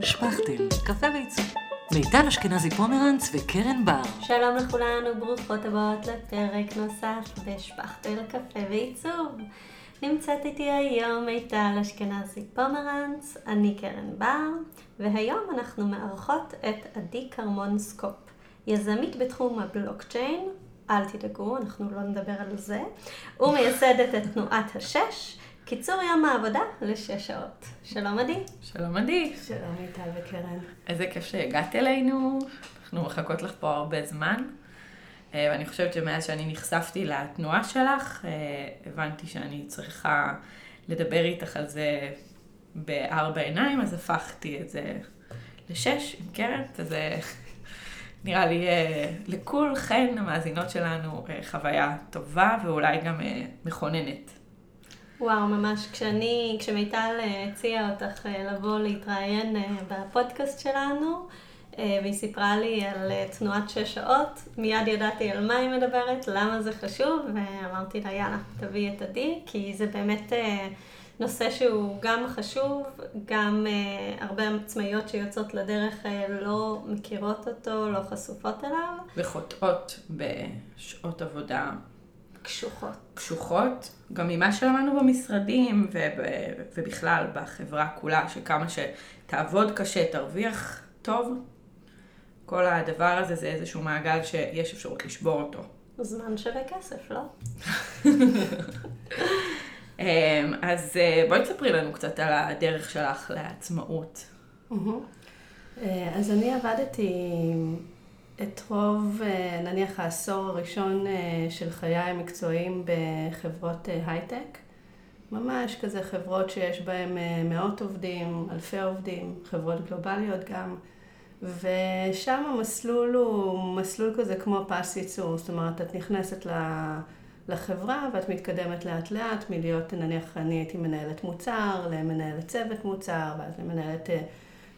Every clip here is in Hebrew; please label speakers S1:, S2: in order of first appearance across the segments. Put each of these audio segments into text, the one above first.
S1: שפכטל, קפה ועיצוב. מיטל אשכנזי פומרנץ וקרן בר.
S2: שלום לכולן וברוכות הבאות לפרק נוסף בשפכטל קפה ועיצוב. נמצאת איתי היום מיטל אשכנזי פומרנץ, אני קרן בר, והיום אנחנו מארחות את עדי כרמון סקופ, יזמית בתחום הבלוקצ'יין, אל תדאגו, אנחנו לא נדבר על זה, ומייסדת את תנועת השש, קיצור יום העבודה לשש שעות. שלום עדי.
S3: שלום עדי.
S2: שלום מיטל וקרן.
S3: איזה כיף שהגעת אלינו, אנחנו מחכות לך פה הרבה זמן. אה, ואני חושבת שמאז שאני נחשפתי לתנועה שלך, אה, הבנתי שאני צריכה לדבר איתך על זה בארבע עיניים, אז הפכתי את זה לשש עם קרן, וזה נראה לי אה, לכולכן המאזינות שלנו חוויה טובה ואולי גם מכוננת.
S2: וואו, ממש. כשאני, כשמיטל הציעה אותך לבוא להתראיין בפודקאסט שלנו, אה, והיא סיפרה לי על אה, תנועת שש שעות, מיד ידעתי על מה היא מדברת, למה זה חשוב, ואמרתי לה, יאללה, תביאי את עדי, כי זה באמת אה, נושא שהוא גם חשוב, גם הרבה עצמאיות שיוצאות לדרך לא מכירות אותו, לא חשופות אליו.
S3: וחוטאות בשעות עבודה
S2: קשוחות.
S3: קשוחות, גם ממה שלמדנו במשרדים ובכלל בחברה כולה, שכמה שתעבוד קשה, תרוויח טוב, כל הדבר הזה זה איזשהו מעגל שיש אפשרות לשבור אותו.
S2: זמן שווה כסף, לא?
S3: אמ, אז אה, בואי תספרי לנו קצת על הדרך שלך לעצמאות.
S4: אה, אז אני עבדתי את רוב, אה, נניח העשור הראשון של חיי המקצועיים בחברות הייטק. ממש כזה חברות שיש בהן מאות עובדים, אלפי עובדים, חברות גלובליות גם. ושם המסלול הוא מסלול כזה כמו פס ייצור, זאת אומרת, את נכנסת לחברה ואת מתקדמת לאט לאט מלהיות, נניח אני הייתי מנהלת מוצר, למנהלת צוות מוצר, ואז למנהלת אה,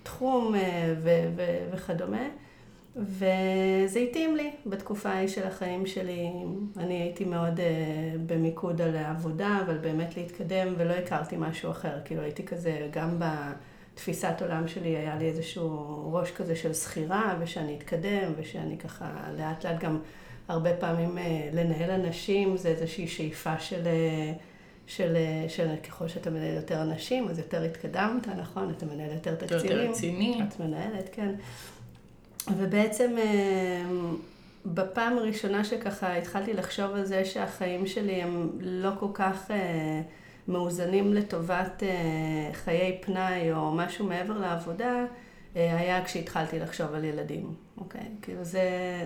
S4: תחום אה, ו- ו- וכדומה. וזה התאים לי בתקופה ההיא של החיים שלי. אני הייתי מאוד uh, במיקוד על העבודה, אבל באמת להתקדם, ולא הכרתי משהו אחר. כאילו הייתי כזה, גם ב... תפיסת עולם שלי היה לי איזשהו ראש כזה של שכירה, ושאני אתקדם, ושאני ככה לאט לאט גם הרבה פעמים אה, לנהל אנשים, זה איזושהי שאיפה של, אה, של, של ככל שאתה מנהל יותר אנשים, אז יותר התקדמת, נכון? אתה מנהל יותר תקציבים.
S3: יותר רציני.
S4: את מנהלת, כן. ובעצם בפעם הראשונה שככה התחלתי לחשוב על זה שהחיים שלי הם לא כל כך... מאוזנים לטובת אה, חיי פנאי או משהו מעבר לעבודה, אה, היה כשהתחלתי לחשוב על ילדים, אוקיי? כאילו זה,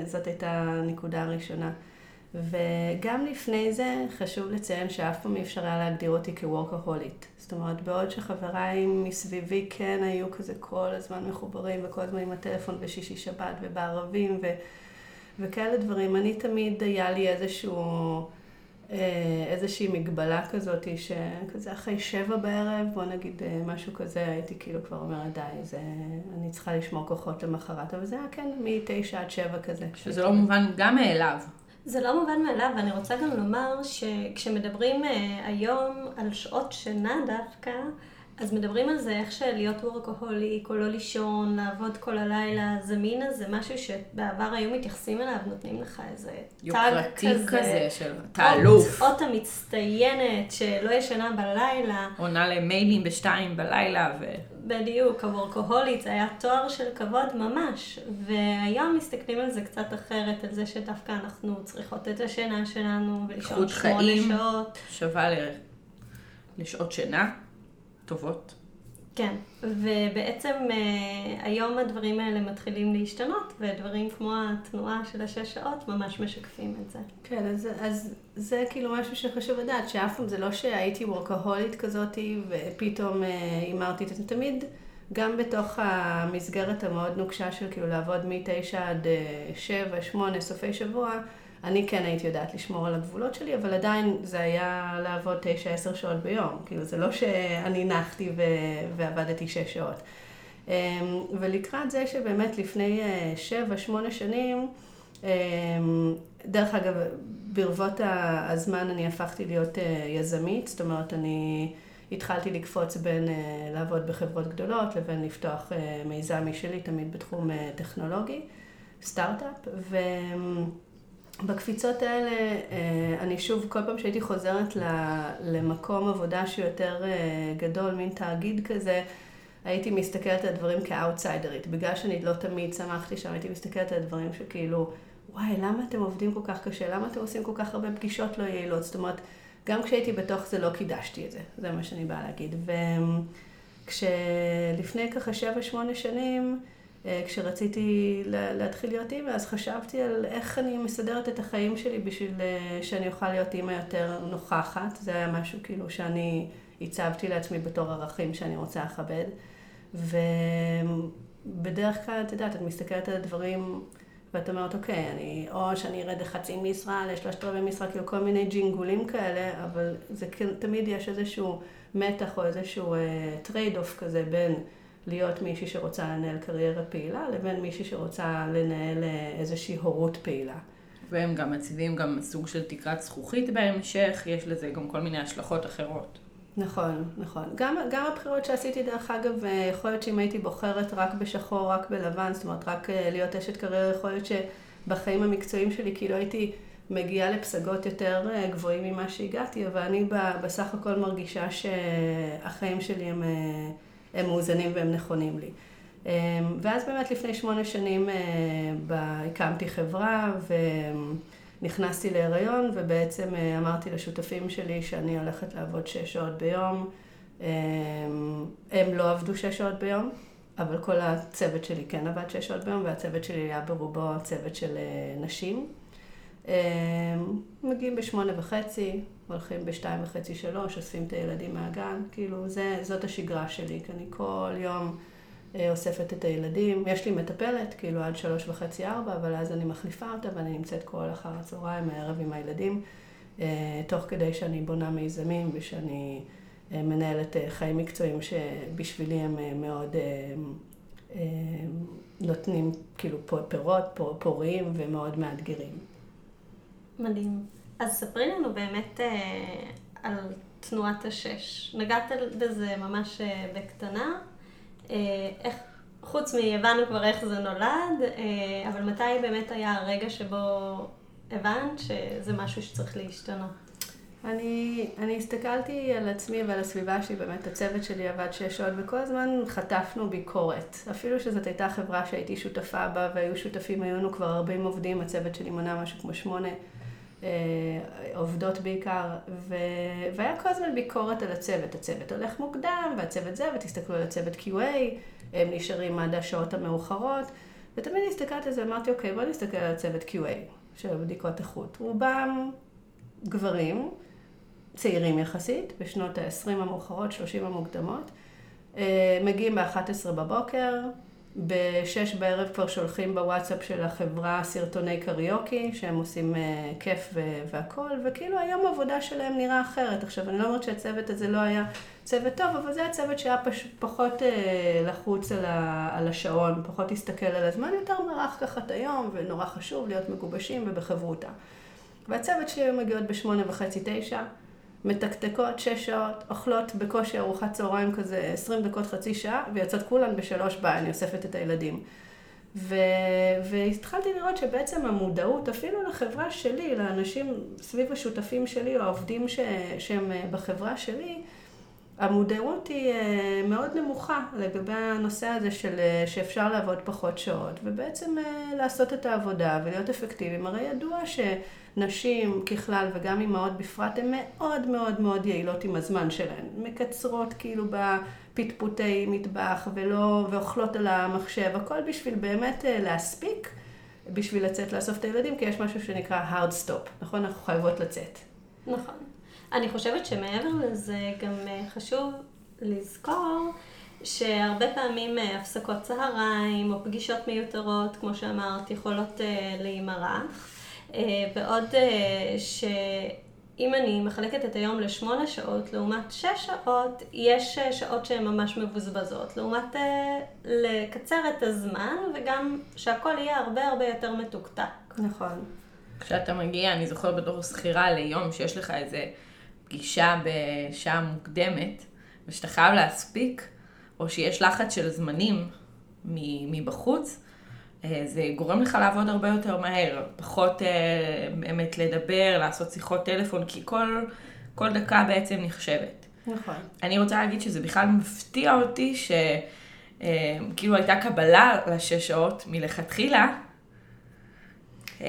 S4: זאת הייתה הנקודה הראשונה. וגם לפני זה חשוב לציין שאף פעם אי אפשר היה להגדיר אותי כוורקהולית. זאת אומרת, בעוד שחבריי מסביבי כן היו כזה כל הזמן מחוברים וכל הזמן עם הטלפון בשישי שבת ובערבים ו... וכאלה דברים, אני תמיד היה לי איזשהו... אה, איזושהי מגבלה כזאת, שכזה אחרי שבע בערב, בוא נגיד אה, משהו כזה, הייתי כאילו כבר אומרת, די, זה, אני צריכה לשמור כוחות למחרת, אבל זה היה כן מתשע עד שבע כזה.
S3: שזה לא מובן גם מאליו.
S2: זה לא מובן מאליו, ואני רוצה גם לומר שכשמדברים אה, היום על שעות שינה דווקא, אז מדברים על זה, איך שלהיות וורקוהוליק, או לא לישון, לעבוד כל הלילה, זה מין איזה משהו שבעבר היו מתייחסים אליו, נותנים לך איזה
S3: טאג כזה. כזה של תאלוף.
S2: אות המצטיינת שלא ישנה בלילה.
S3: עונה למיילים בשתיים בלילה ו...
S2: בדיוק, הוורקוהולית, זה היה תואר של כבוד ממש. והיום מסתכלים על זה קצת אחרת, על זה שדווקא אנחנו צריכות את השינה שלנו, ולישון שמונה שעות.
S3: שווה לשעות שינה. טובות.
S2: כן, ובעצם אה, היום הדברים האלה מתחילים להשתנות, ודברים כמו התנועה של השש שעות ממש משקפים את זה.
S4: כן, אז, אז זה כאילו משהו שחשוב לדעת, שאף פעם זה לא שהייתי וורקהולית כזאת, ופתאום אה, הימרתי את זה, תמיד, גם בתוך המסגרת המאוד נוקשה של כאילו לעבוד מתשע עד אה, שבע, שמונה, סופי שבוע, אני כן הייתי יודעת לשמור על הגבולות שלי, אבל עדיין זה היה לעבוד תשע, עשר שעות ביום. כאילו, זה לא שאני נחתי ו... ועבדתי שש שעות. אמ, ולקראת זה שבאמת לפני אה, שבע, שמונה שנים, אמ, דרך אגב, ברבות הזמן אני הפכתי להיות אה, יזמית, זאת אומרת, אני התחלתי לקפוץ בין לעבוד בחברות גדולות לבין לפתוח מיזם משלי, תמיד בתחום טכנולוגי, סטארט-אפ. ובקפיצות האלה, אני שוב, כל פעם שהייתי חוזרת למקום עבודה שהוא יותר גדול, מין תאגיד כזה, הייתי מסתכלת על הדברים כאוטסיידרית. בגלל שאני לא תמיד צמחתי שם, הייתי מסתכלת על הדברים שכאילו, וואי, למה אתם עובדים כל כך קשה? למה אתם עושים כל כך הרבה פגישות לא יעילות? זאת אומרת, גם כשהייתי בתוך זה לא קידשתי את זה, זה מה שאני באה להגיד. וכשלפני ככה שבע, שמונה שנים, אה, כשרציתי להתחיל להיות אימא, אז חשבתי על איך אני מסדרת את החיים שלי בשביל אה, שאני אוכל להיות אימא יותר נוכחת. זה היה משהו כאילו שאני הצבתי לעצמי בתור ערכים שאני רוצה לכבד. ובדרך כלל, את יודעת, את מסתכלת על הדברים ואת אומרת, אוקיי, אני, או שאני ארד לחצי משרה, לשלושת רבעי משרה, כאילו כל מיני ג'ינגולים כאלה, אבל זה כן, תמיד יש איזשהו מתח או איזשהו trade אה, off כזה בין להיות מישהי שרוצה לנהל קריירה פעילה, לבין מישהי שרוצה לנהל אה, איזושהי הורות פעילה.
S3: והם גם מציבים גם סוג של תקרת זכוכית בהמשך, יש לזה גם כל מיני השלכות אחרות.
S4: נכון, נכון. גם, גם הבחירות שעשיתי, דרך אגב, אה, יכול להיות שאם הייתי בוחרת רק בשחור, רק בלבן, זאת אומרת, רק אה, להיות אשת קריירה, יכול להיות שבחיים המקצועיים שלי, כאילו הייתי מגיעה לפסגות יותר אה, גבוהים ממה שהגעתי, אבל אני בסך הכל מרגישה שהחיים שלי הם, הם מאוזנים והם נכונים לי. ואז באמת לפני שמונה שנים הקמתי חברה, ו... נכנסתי להיריון ובעצם אה, אמרתי לשותפים שלי שאני הולכת לעבוד שש שעות ביום. אה, הם לא עבדו שש שעות ביום, אבל כל הצוות שלי כן עבד שש שעות ביום, והצוות שלי היה ברובו צוות של אה, נשים. מגיעים בשמונה וחצי, הולכים בשתיים וחצי, שלוש, אוספים את הילדים מהגן, כאילו זה, זאת השגרה שלי, כי אני כל יום... אה, אוספת את הילדים. יש לי מטפלת, כאילו עד שלוש וחצי, ארבע, אבל אז אני מחליפה אותה ואני נמצאת כל אחר הצהריים, הערב עם הילדים, אה, תוך כדי שאני בונה מיזמים ושאני אה, מנהלת חיים מקצועיים שבשבילי הם מאוד נותנים כאילו פירות, פוריים ומאוד מאתגרים.
S2: מדהים. אז ספרי לנו באמת על תנועת השש. נגעת בזה ממש בקטנה. אה, איך, חוץ מהבנו כבר איך זה נולד, אה, אבל מתי באמת היה הרגע שבו הבנת שזה משהו שצריך להשתנות?
S4: אני, אני הסתכלתי על עצמי ועל הסביבה שלי, באמת הצוות שלי עבד שש שעות, וכל הזמן חטפנו ביקורת. אפילו שזאת הייתה חברה שהייתי שותפה בה, והיו שותפים, היו לנו כבר 40 עובדים, הצוות שלי מנה משהו כמו שמונה עובדות בעיקר, ו... והיה כל הזמן ביקורת על הצוות. הצוות הולך מוקדם, והצוות זה, ותסתכלו על הצוות QA, הם נשארים עד השעות המאוחרות, ותמיד הסתכלתי על זה, אמרתי, אוקיי, בואו נסתכל על הצוות QA של בדיקות איכות. רובם גברים, צעירים יחסית, בשנות ה-20 המאוחרות, 30 המוקדמות, אה, מגיעים ב-11 בבוקר, בשש בערב כבר שולחים בוואטסאפ של החברה סרטוני קריוקי, שהם עושים uh, כיף והכול, וכאילו היום העבודה שלהם נראה אחרת. עכשיו, אני לא אומרת שהצוות הזה לא היה צוות טוב, אבל זה הצוות שהיה פש... פחות uh, לחוץ על, ה... על השעון, פחות להסתכל על הזמן, יותר מרח ככה את היום, ונורא חשוב להיות מגובשים ובחברותה. והצוות שלי היו מגיעות בשמונה וחצי, תשע. מתקתקות שש שעות, אוכלות בקושי ארוחת צהריים כזה עשרים דקות, חצי שעה, ויוצאות כולן בשלוש ביי, אני אוספת את הילדים. ו... והתחלתי לראות שבעצם המודעות, אפילו לחברה שלי, לאנשים סביב השותפים שלי או העובדים ש... שהם אה, בחברה שלי, המודעות היא אה, מאוד נמוכה לגבי הנושא הזה של אה, שאפשר לעבוד פחות שעות, ובעצם לעשות את העבודה ולהיות אפקטיביים. הרי ידוע ש... נשים ככלל וגם אימהות בפרט הן מאוד מאוד מאוד יעילות עם הזמן שלהן. מקצרות כאילו בפטפוטי מטבח ולא, ואוכלות על המחשב, הכל בשביל באמת אה, להספיק, בשביל לצאת לאסוף את הילדים, כי יש משהו שנקרא hard stop, נכון? אנחנו חייבות לצאת.
S2: נכון. אני חושבת שמעבר לזה גם אה, חשוב לזכור שהרבה פעמים אה, הפסקות צהריים או פגישות מיותרות, כמו שאמרת, יכולות להימרח. אה, בעוד אה, שאם אני מחלקת את היום לשמונה שעות לעומת שש שעות, יש אה, שעות שהן ממש מבוזבזות, לעומת לקצר את הזמן וגם שהכל יהיה הרבה הרבה יותר מתוקתק.
S4: נכון.
S3: כשאתה מגיע, אני זוכרת בתור שכירה ליום שיש לך איזה פגישה בשעה מוקדמת, ושאתה חייב להספיק, או שיש לחץ של זמנים מבחוץ, אה, זה גורם לך לעבוד הרבה יותר מהר, פחות אה, באמת לדבר, לעשות שיחות טלפון, כי כל, כל דקה בעצם נחשבת.
S4: נכון.
S3: אני רוצה להגיד שזה בכלל מפתיע אותי שכאילו הייתה קבלה לשש שעות מלכתחילה.
S4: אני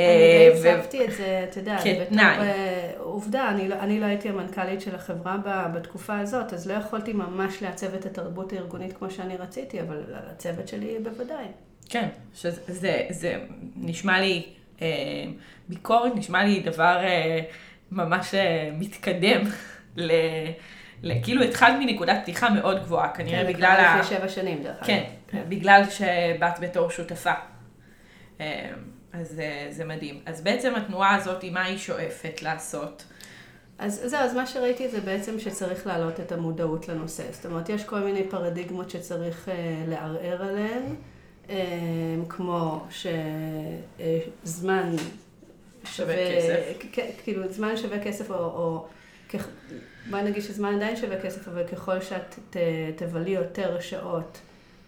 S4: די הצבתי את זה, אתה יודע,
S3: כתנאי.
S4: בתור עובדה, אני לא, אני לא הייתי המנכ"לית של החברה בתקופה הזאת, אז לא יכולתי ממש לעצב את התרבות הארגונית כמו שאני רציתי, אבל הצוות שלי בוודאי.
S3: כן, שזה זה, זה נשמע לי, אה, ביקורת נשמע לי דבר אה, ממש אה, מתקדם, ל, ל, כאילו התחלת מנקודת פתיחה מאוד גבוהה, כנראה
S4: כן,
S3: בגלל ה...
S4: לפני שבע שנים, דרך אגב.
S3: כן, כן, בגלל שבאת בתור שותפה. אה, אז אה, זה מדהים. אז בעצם התנועה הזאת, מה היא שואפת לעשות?
S4: אז זהו, אז מה שראיתי זה בעצם שצריך להעלות את המודעות לנושא. זאת אומרת, יש כל מיני פרדיגמות שצריך אה, לערער עליהן, כמו שזמן
S3: שווה כסף.
S4: כאילו, זמן שווה כסף, או, או בואי נגיד שזמן עדיין שווה כסף, אבל ככל שאת ת, תבלי יותר שעות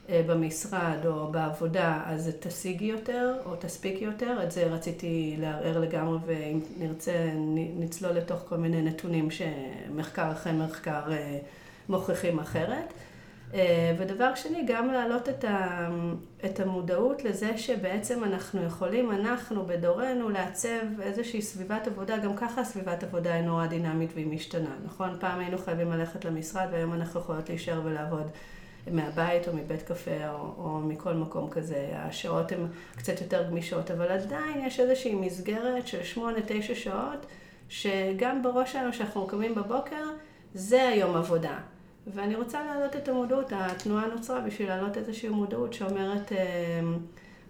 S4: אה, במשרד או בעבודה, אז תשיגי יותר או תספיקי יותר. את זה רציתי לערער לגמרי, ואם נרצה נצלול לתוך כל מיני נתונים שמחקר אחרי מחקר אה, מוכיחים אחרת. אה, ודבר שני, גם להעלות את, ה, את המודעות לזה שבעצם אנחנו יכולים, אנחנו בדורנו, לעצב איזושהי סביבת עבודה, גם ככה סביבת עבודה היא נורא דינמית והיא משתנה, נכון? פעם היינו חייבים ללכת למשרד והיום אנחנו יכולות להישאר ולעבוד מהבית או מבית קפה או, או מכל מקום כזה. השעות הן קצת יותר גמישות, אבל עדיין יש איזושהי מסגרת של שמונה, תשע שעות, שגם בראש שלנו, שאנחנו קמים בבוקר, זה היום עבודה. ואני רוצה להעלות את המודעות, התנועה נוצרה בשביל להעלות איזושהי מודעות שאומרת, אה,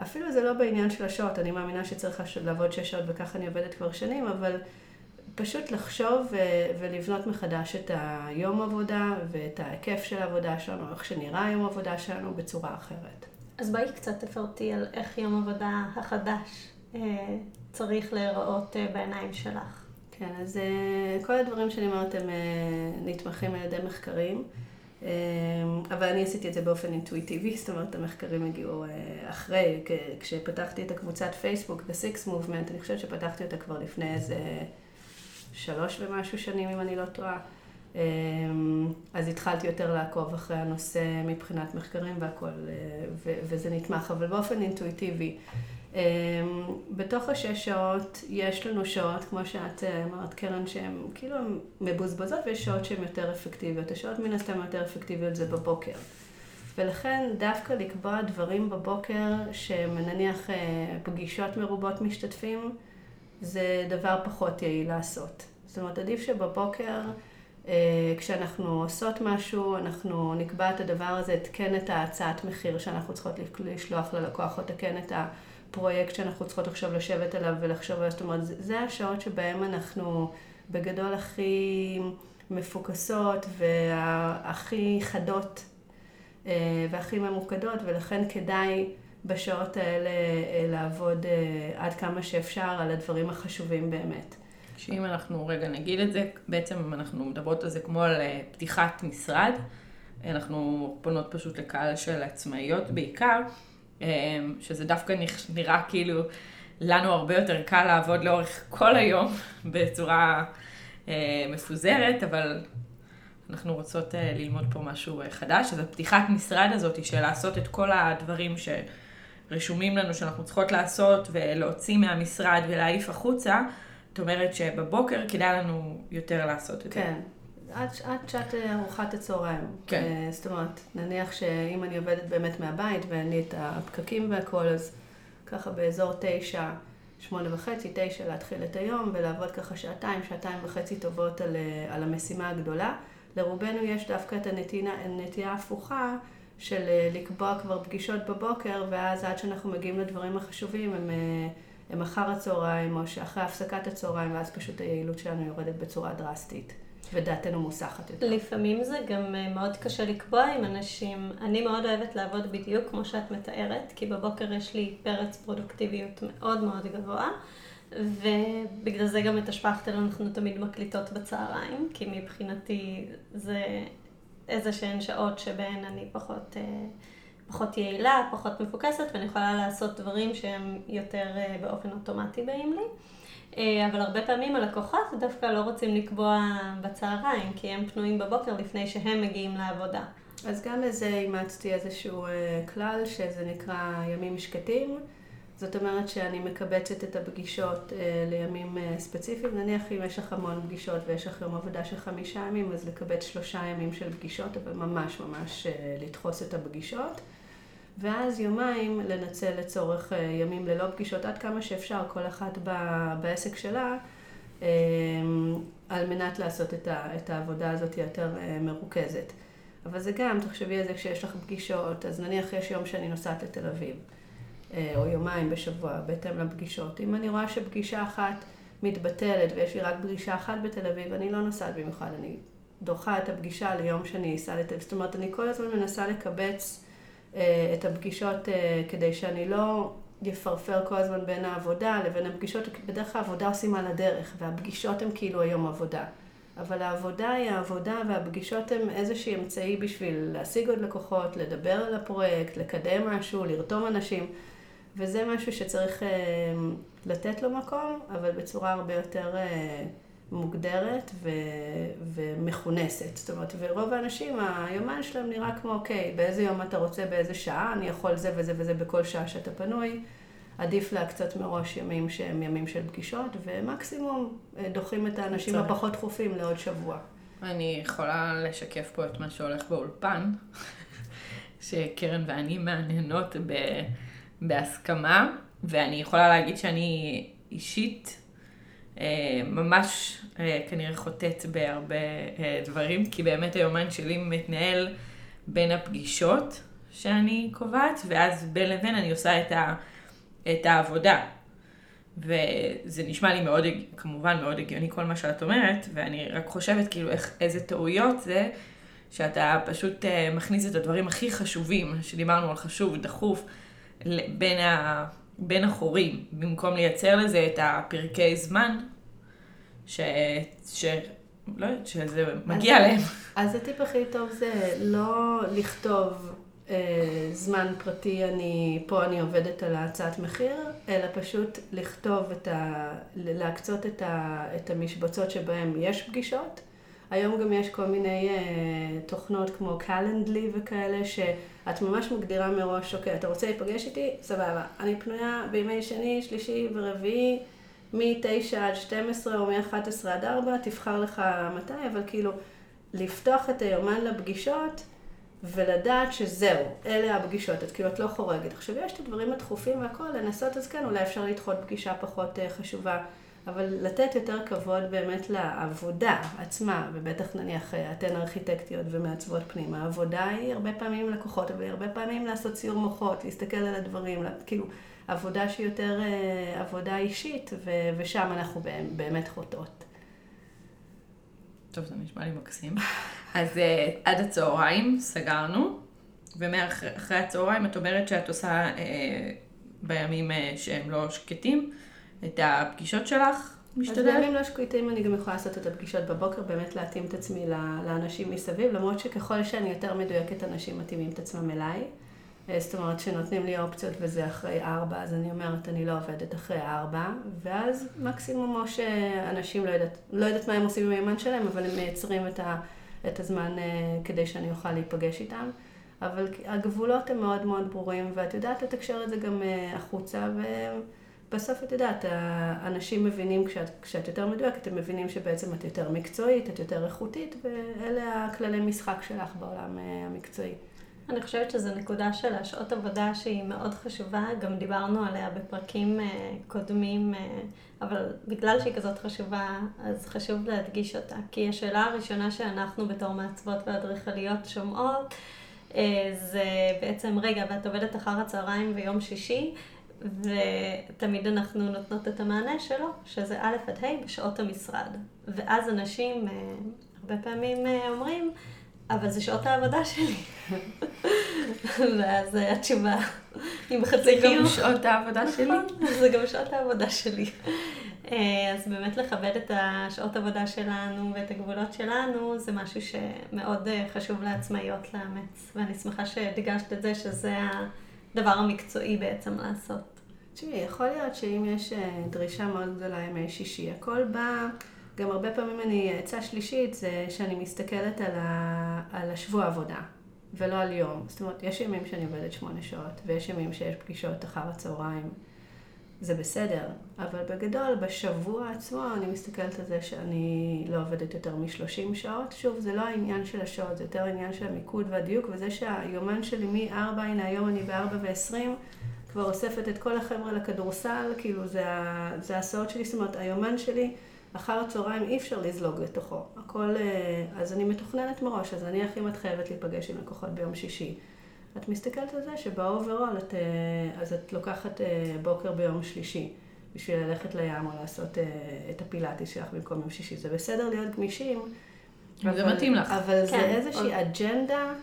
S4: אפילו זה לא בעניין של השעות, אני מאמינה שצריך לעבוד שש שעות וככה אני עובדת כבר שנים, אבל פשוט לחשוב ו- ולבנות מחדש את היום עבודה ואת ההיקף של העבודה שלנו, איך שנראה היום עבודה שלנו בצורה אחרת.
S2: אז בואי קצת תפרטי על איך יום עבודה החדש אה, צריך להיראות אה, בעיניים שלך.
S4: כן, אז uh, כל הדברים שאני אומרת הם uh, נתמכים על ידי מחקרים, um, אבל אני עשיתי את זה באופן אינטואיטיבי, זאת אומרת המחקרים הגיעו אחרי, כשפתחתי את הקבוצת פייסבוק, The Six Movement, אני חושבת שפתחתי אותה כבר לפני איזה שלוש ומשהו שנים, אם אני לא טועה. אז התחלתי יותר לעקוב אחרי הנושא מבחינת מחקרים והכל, וזה נתמך, אבל באופן אינטואיטיבי. Um, בתוך השש שעות יש לנו שעות, כמו שאת אמרת, קרן, שהן כאילו מבוזבזות, ויש שעות שהן יותר אפקטיביות. השעות מן הסתם יותר אפקטיביות זה בבוקר. ולכן דווקא לקבוע דברים בבוקר, שהן נניח פגישות מרובות משתתפים, זה דבר פחות יעיל לעשות. זאת אומרת, עדיף שבבוקר, כשאנחנו עושות משהו, אנחנו נקבע את הדבר הזה, תקן את ההצעת מחיר שאנחנו צריכות לשלוח ללקוח, או תקן את ה... פרויקט שאנחנו צריכות עכשיו לשבת עליו ולחשוב עליו, זאת אומרת, זה השעות שבהן אנחנו בגדול הכי מפוקסות והכי חדות והכי ממוקדות, ולכן כדאי בשעות האלה לעבוד עד כמה שאפשר על הדברים החשובים באמת.
S3: שאם אנחנו רגע נגיד את זה, בעצם אנחנו מדברות על זה כמו על פתיחת משרד, אנחנו פונות פשוט לקהל של עצמאיות בעיקר. שזה דווקא נראה כאילו לנו הרבה יותר קל לעבוד לאורך כל היום בצורה מפוזרת, אבל אנחנו רוצות ללמוד פה משהו חדש. אז הפתיחת משרד הזאת של לעשות את כל הדברים שרשומים לנו שאנחנו צריכות לעשות ולהוציא מהמשרד ולהעיף החוצה, את אומרת שבבוקר כדאי לנו יותר לעשות את זה.
S4: כן. עד, עד שעת ארוחת הצהריים.
S3: כן.
S4: זאת אומרת, נניח שאם אני עובדת באמת מהבית ואין לי את הפקקים והכל, אז ככה באזור תשע, שמונה וחצי, תשע להתחיל את היום ולעבוד ככה שעתיים, שעתיים וחצי טובות על, על המשימה הגדולה. לרובנו יש דווקא את הנטייה, הנטייה ההפוכה של לקבוע כבר פגישות בבוקר, ואז עד שאנחנו מגיעים לדברים החשובים הם, הם אחר הצהריים או שאחרי הפסקת הצהריים, ואז פשוט היעילות שלנו יורדת בצורה דרסטית. ודעתנו מוסחת יותר.
S2: לפעמים זה גם מאוד קשה לקבוע עם אנשים. אני מאוד אוהבת לעבוד בדיוק כמו שאת מתארת, כי בבוקר יש לי פרץ פרודוקטיביות מאוד מאוד גבוה, ובגלל זה גם את השפכתל אנחנו תמיד מקליטות בצהריים, כי מבחינתי זה איזה שהן שעות שבהן אני פחות, פחות יעילה, פחות מפוקסת, ואני יכולה לעשות דברים שהם יותר באופן אוטומטי באים לי. אבל הרבה פעמים הלקוחות דווקא לא רוצים לקבוע בצהריים, כי הם פנויים בבוקר לפני שהם מגיעים לעבודה.
S4: אז גם לזה אימצתי איזשהו כלל, שזה נקרא ימים שקטים. זאת אומרת שאני מקבצת את הפגישות אה, לימים אה, ספציפיים. נניח אם יש לך המון פגישות ויש לך יום עבודה של חמישה ימים, אז לקבץ שלושה ימים של פגישות, אבל ממש ממש אה, לדחוס את הפגישות. ואז יומיים לנצל לצורך אה, ימים ללא פגישות, עד כמה שאפשר, כל אחת בעסק שלה, אה, על מנת לעשות את, העבודה הזאת יותר אה, מרוכזת. אבל זה גם, תחשבי על זה כשיש לך פגישות, אז נניח יש יום שאני נוסעת לתל אביב. או יומיים בשבוע, בהתאם לפגישות. אם אני רואה שפגישה אחת מתבטלת ויש לי רק פגישה אחת בתל אביב, אני לא נוסעת במיוחד, אני דוחה את הפגישה ליום שאני אסע לתל אביב. זאת אומרת, אני כל הזמן מנסה לקבץ את הפגישות אה, כדי שאני לא יפרפר כל הזמן בין העבודה לבין הפגישות. בדרך כלל העבודה עושים על הדרך, והפגישות הן כאילו היום עבודה. אבל העבודה היא העבודה והפגישות הן איזשהי אמצעי בשביל להשיג עוד לקוחות, לדבר על הפרויקט, לקדם משהו, לרתום אנשים. וזה משהו שצריך אה, לתת לו מקום, אבל בצורה הרבה יותר אה, מוגדרת ו, ומכונסת. זאת אומרת, ורוב האנשים, היומן שלהם נראה כמו, אוקיי, באיזה יום אתה רוצה, באיזה שעה, אני יכול זה וזה וזה בכל שעה שאתה פנוי. עדיף להקצות מראש ימים שהם ימים של פגישות, ומקסימום אה, דוחים את האנשים הפחות דחופים לעוד שבוע.
S3: אני יכולה לשקף פה את מה שהולך באולפן, שקרן ואני מעניינות ב... בהסכמה, ואני יכולה להגיד שאני אישית ממש אה, כנראה חוטאת בהרבה אה, דברים, כי באמת היומן שלי מתנהל בין הפגישות שאני קובעת, ואז בין לבין אני עושה את, ה, את העבודה. וזה נשמע לי מאוד, כמובן מאוד הגיוני כל מה שאת אומרת, ואני רק חושבת כאילו איך, איזה טעויות זה, שאתה פשוט מכניס את הדברים הכי חשובים, שדיברנו על חשוב, דחוף, בין, ה, בין החורים, במקום לייצר לזה את הפרקי זמן, ש... ש... לא יודעת, שזה מגיע להם.
S4: אז הטיפ הכי טוב זה לא לכתוב אה, זמן פרטי, אני, פה אני עובדת על הצעת מחיר, אלא פשוט לכתוב את ה... להקצות את, ה, את המשבצות שבהן יש פגישות. היום גם יש כל מיני אה, תוכנות כמו קלנדלי וכאלה, שאת ממש מגדירה מראש, אוקיי, אתה רוצה להיפגש איתי? סבבה. אני פנויה בימי שני, שלישי ורביעי, מ-9 עד 12 או מ-11 עד 4, תבחר לך מתי, אבל כאילו, לפתוח את היומן לפגישות, ולדעת שזהו, אלה הפגישות, את כאילו את לא חורגת. עכשיו יש את הדברים הדחופים והכל, לנסות אז כן, אולי אפשר לדחות פגישה פחות uh, חשובה אבל לתת יותר כבוד באמת לעבודה עצמה, ובטח נניח אה, אתן ארכיטקטיות ומעצבות פנים, העבודה היא הרבה פעמים לקוחות, אבל היא הרבה פעמים לעשות סיור מוחות, להסתכל על הדברים, כאילו, עבודה שהיא יותר אה, עבודה אישית, ו- ושם אנחנו באמת חוטאות.
S3: טוב, זה נשמע לי מקסים. אז uh, עד הצהריים סגרנו, ומאחרי הצהריים את אומרת שאת עושה uh, בימים uh, שהם לא שקטים. את הפגישות שלך?
S4: משתדלת? אז בימים לא שקוטים אני גם יכולה לעשות את הפגישות בבוקר, באמת להתאים את עצמי לאנשים מסביב, למרות שככל שאני יותר מדויקת, אנשים מתאימים את עצמם אליי. אה, זאת אומרת שנותנים לי אופציות וזה אחרי ארבע, אז אני אומרת, אני לא עובדת אחרי ארבע, ואז מקסימום או שאנשים לא יודעת, לא יודעת מה הם עושים עם הימן שלהם, אבל הם מייצרים את, ה, את הזמן אה, כדי שאני אוכל להיפגש איתם. אבל הגבולות הם מאוד מאוד ברורים, ואת יודעת לתקשר את זה גם אה, החוצה, ו... בסוף את יודעת, האנשים מבינים, כשאת, כשאת יותר מדויקת, הם מבינים שבעצם את יותר מקצועית, את יותר איכותית, ואלה הכללי משחק שלך בעולם אה, המקצועי.
S2: אני חושבת שזו נקודה של השעות עבודה שהיא מאוד חשובה, גם דיברנו עליה בפרקים אה, קודמים, אה, אבל בגלל שהיא כזאת חשובה, אז חשוב להדגיש אותה. כי השאלה הראשונה שאנחנו בתור מעצבות ואדריכליות שומעות, זה בעצם, רגע, ואת עובדת אחר הצהריים ויום שישי, ותמיד אנחנו נותנות את המענה שלו, שזה א' עד ה' בשעות המשרד. ואז אנשים אה, הרבה פעמים אה, אומרים, אבל זה שעות העבודה שלי. ואז התשובה היא בחצי חיוך.
S3: זה גם שעות העבודה שלי.
S2: נכון, זה גם שעות העבודה שלי. אה, אז באמת לכבד את השעות עבודה שלנו ואת הגבולות שלנו, זה משהו שמאוד אה, חשוב לעצמאיות לאמץ. ואני שמחה שהדגשת את זה, שזה הדבר המקצועי בעצם לעשות.
S4: תשמעי, יכול להיות שאם יש דרישה מאוד גדולה ימי שישי, הכל בא, גם הרבה פעמים אני, עצה שלישית זה שאני מסתכלת על, ה, על השבוע עבודה. ולא על יום. זאת אומרת, יש ימים שאני עובדת שמונה שעות, ויש ימים שיש פגישות אחר הצהריים. זה בסדר, אבל בגדול, בשבוע עצמו אני מסתכלת על זה שאני לא עובדת יותר מ-30 שעות. שוב, זה לא העניין של השעות, זה יותר העניין של המיקוד והדיוק, וזה שהיומן שלי מ-4, הנה היום אני ב-4 ו-20, כבר אוספת את כל החבר'ה לכדורסל, כאילו זה, זה הסעות שלי, זאת אומרת, היומן שלי... אחר הצהריים אי אפשר לזלוג לתוכו. הכל, אה, אז אני מתוכננת מראש, אז נניח אם את חייבת להיפגש עם לקוחות ביום שישי. את מסתכלת על זה שב overall את, אה, אז את לוקחת אה, בוקר ביום שלישי בשביל ללכת לים או לעשות את הפילאטיס שלך במקום יום שישי. זה בסדר להיות גמישים.
S3: אבל, זה מתאים לך.
S4: אבל כן. זה איזושהי אג'נדה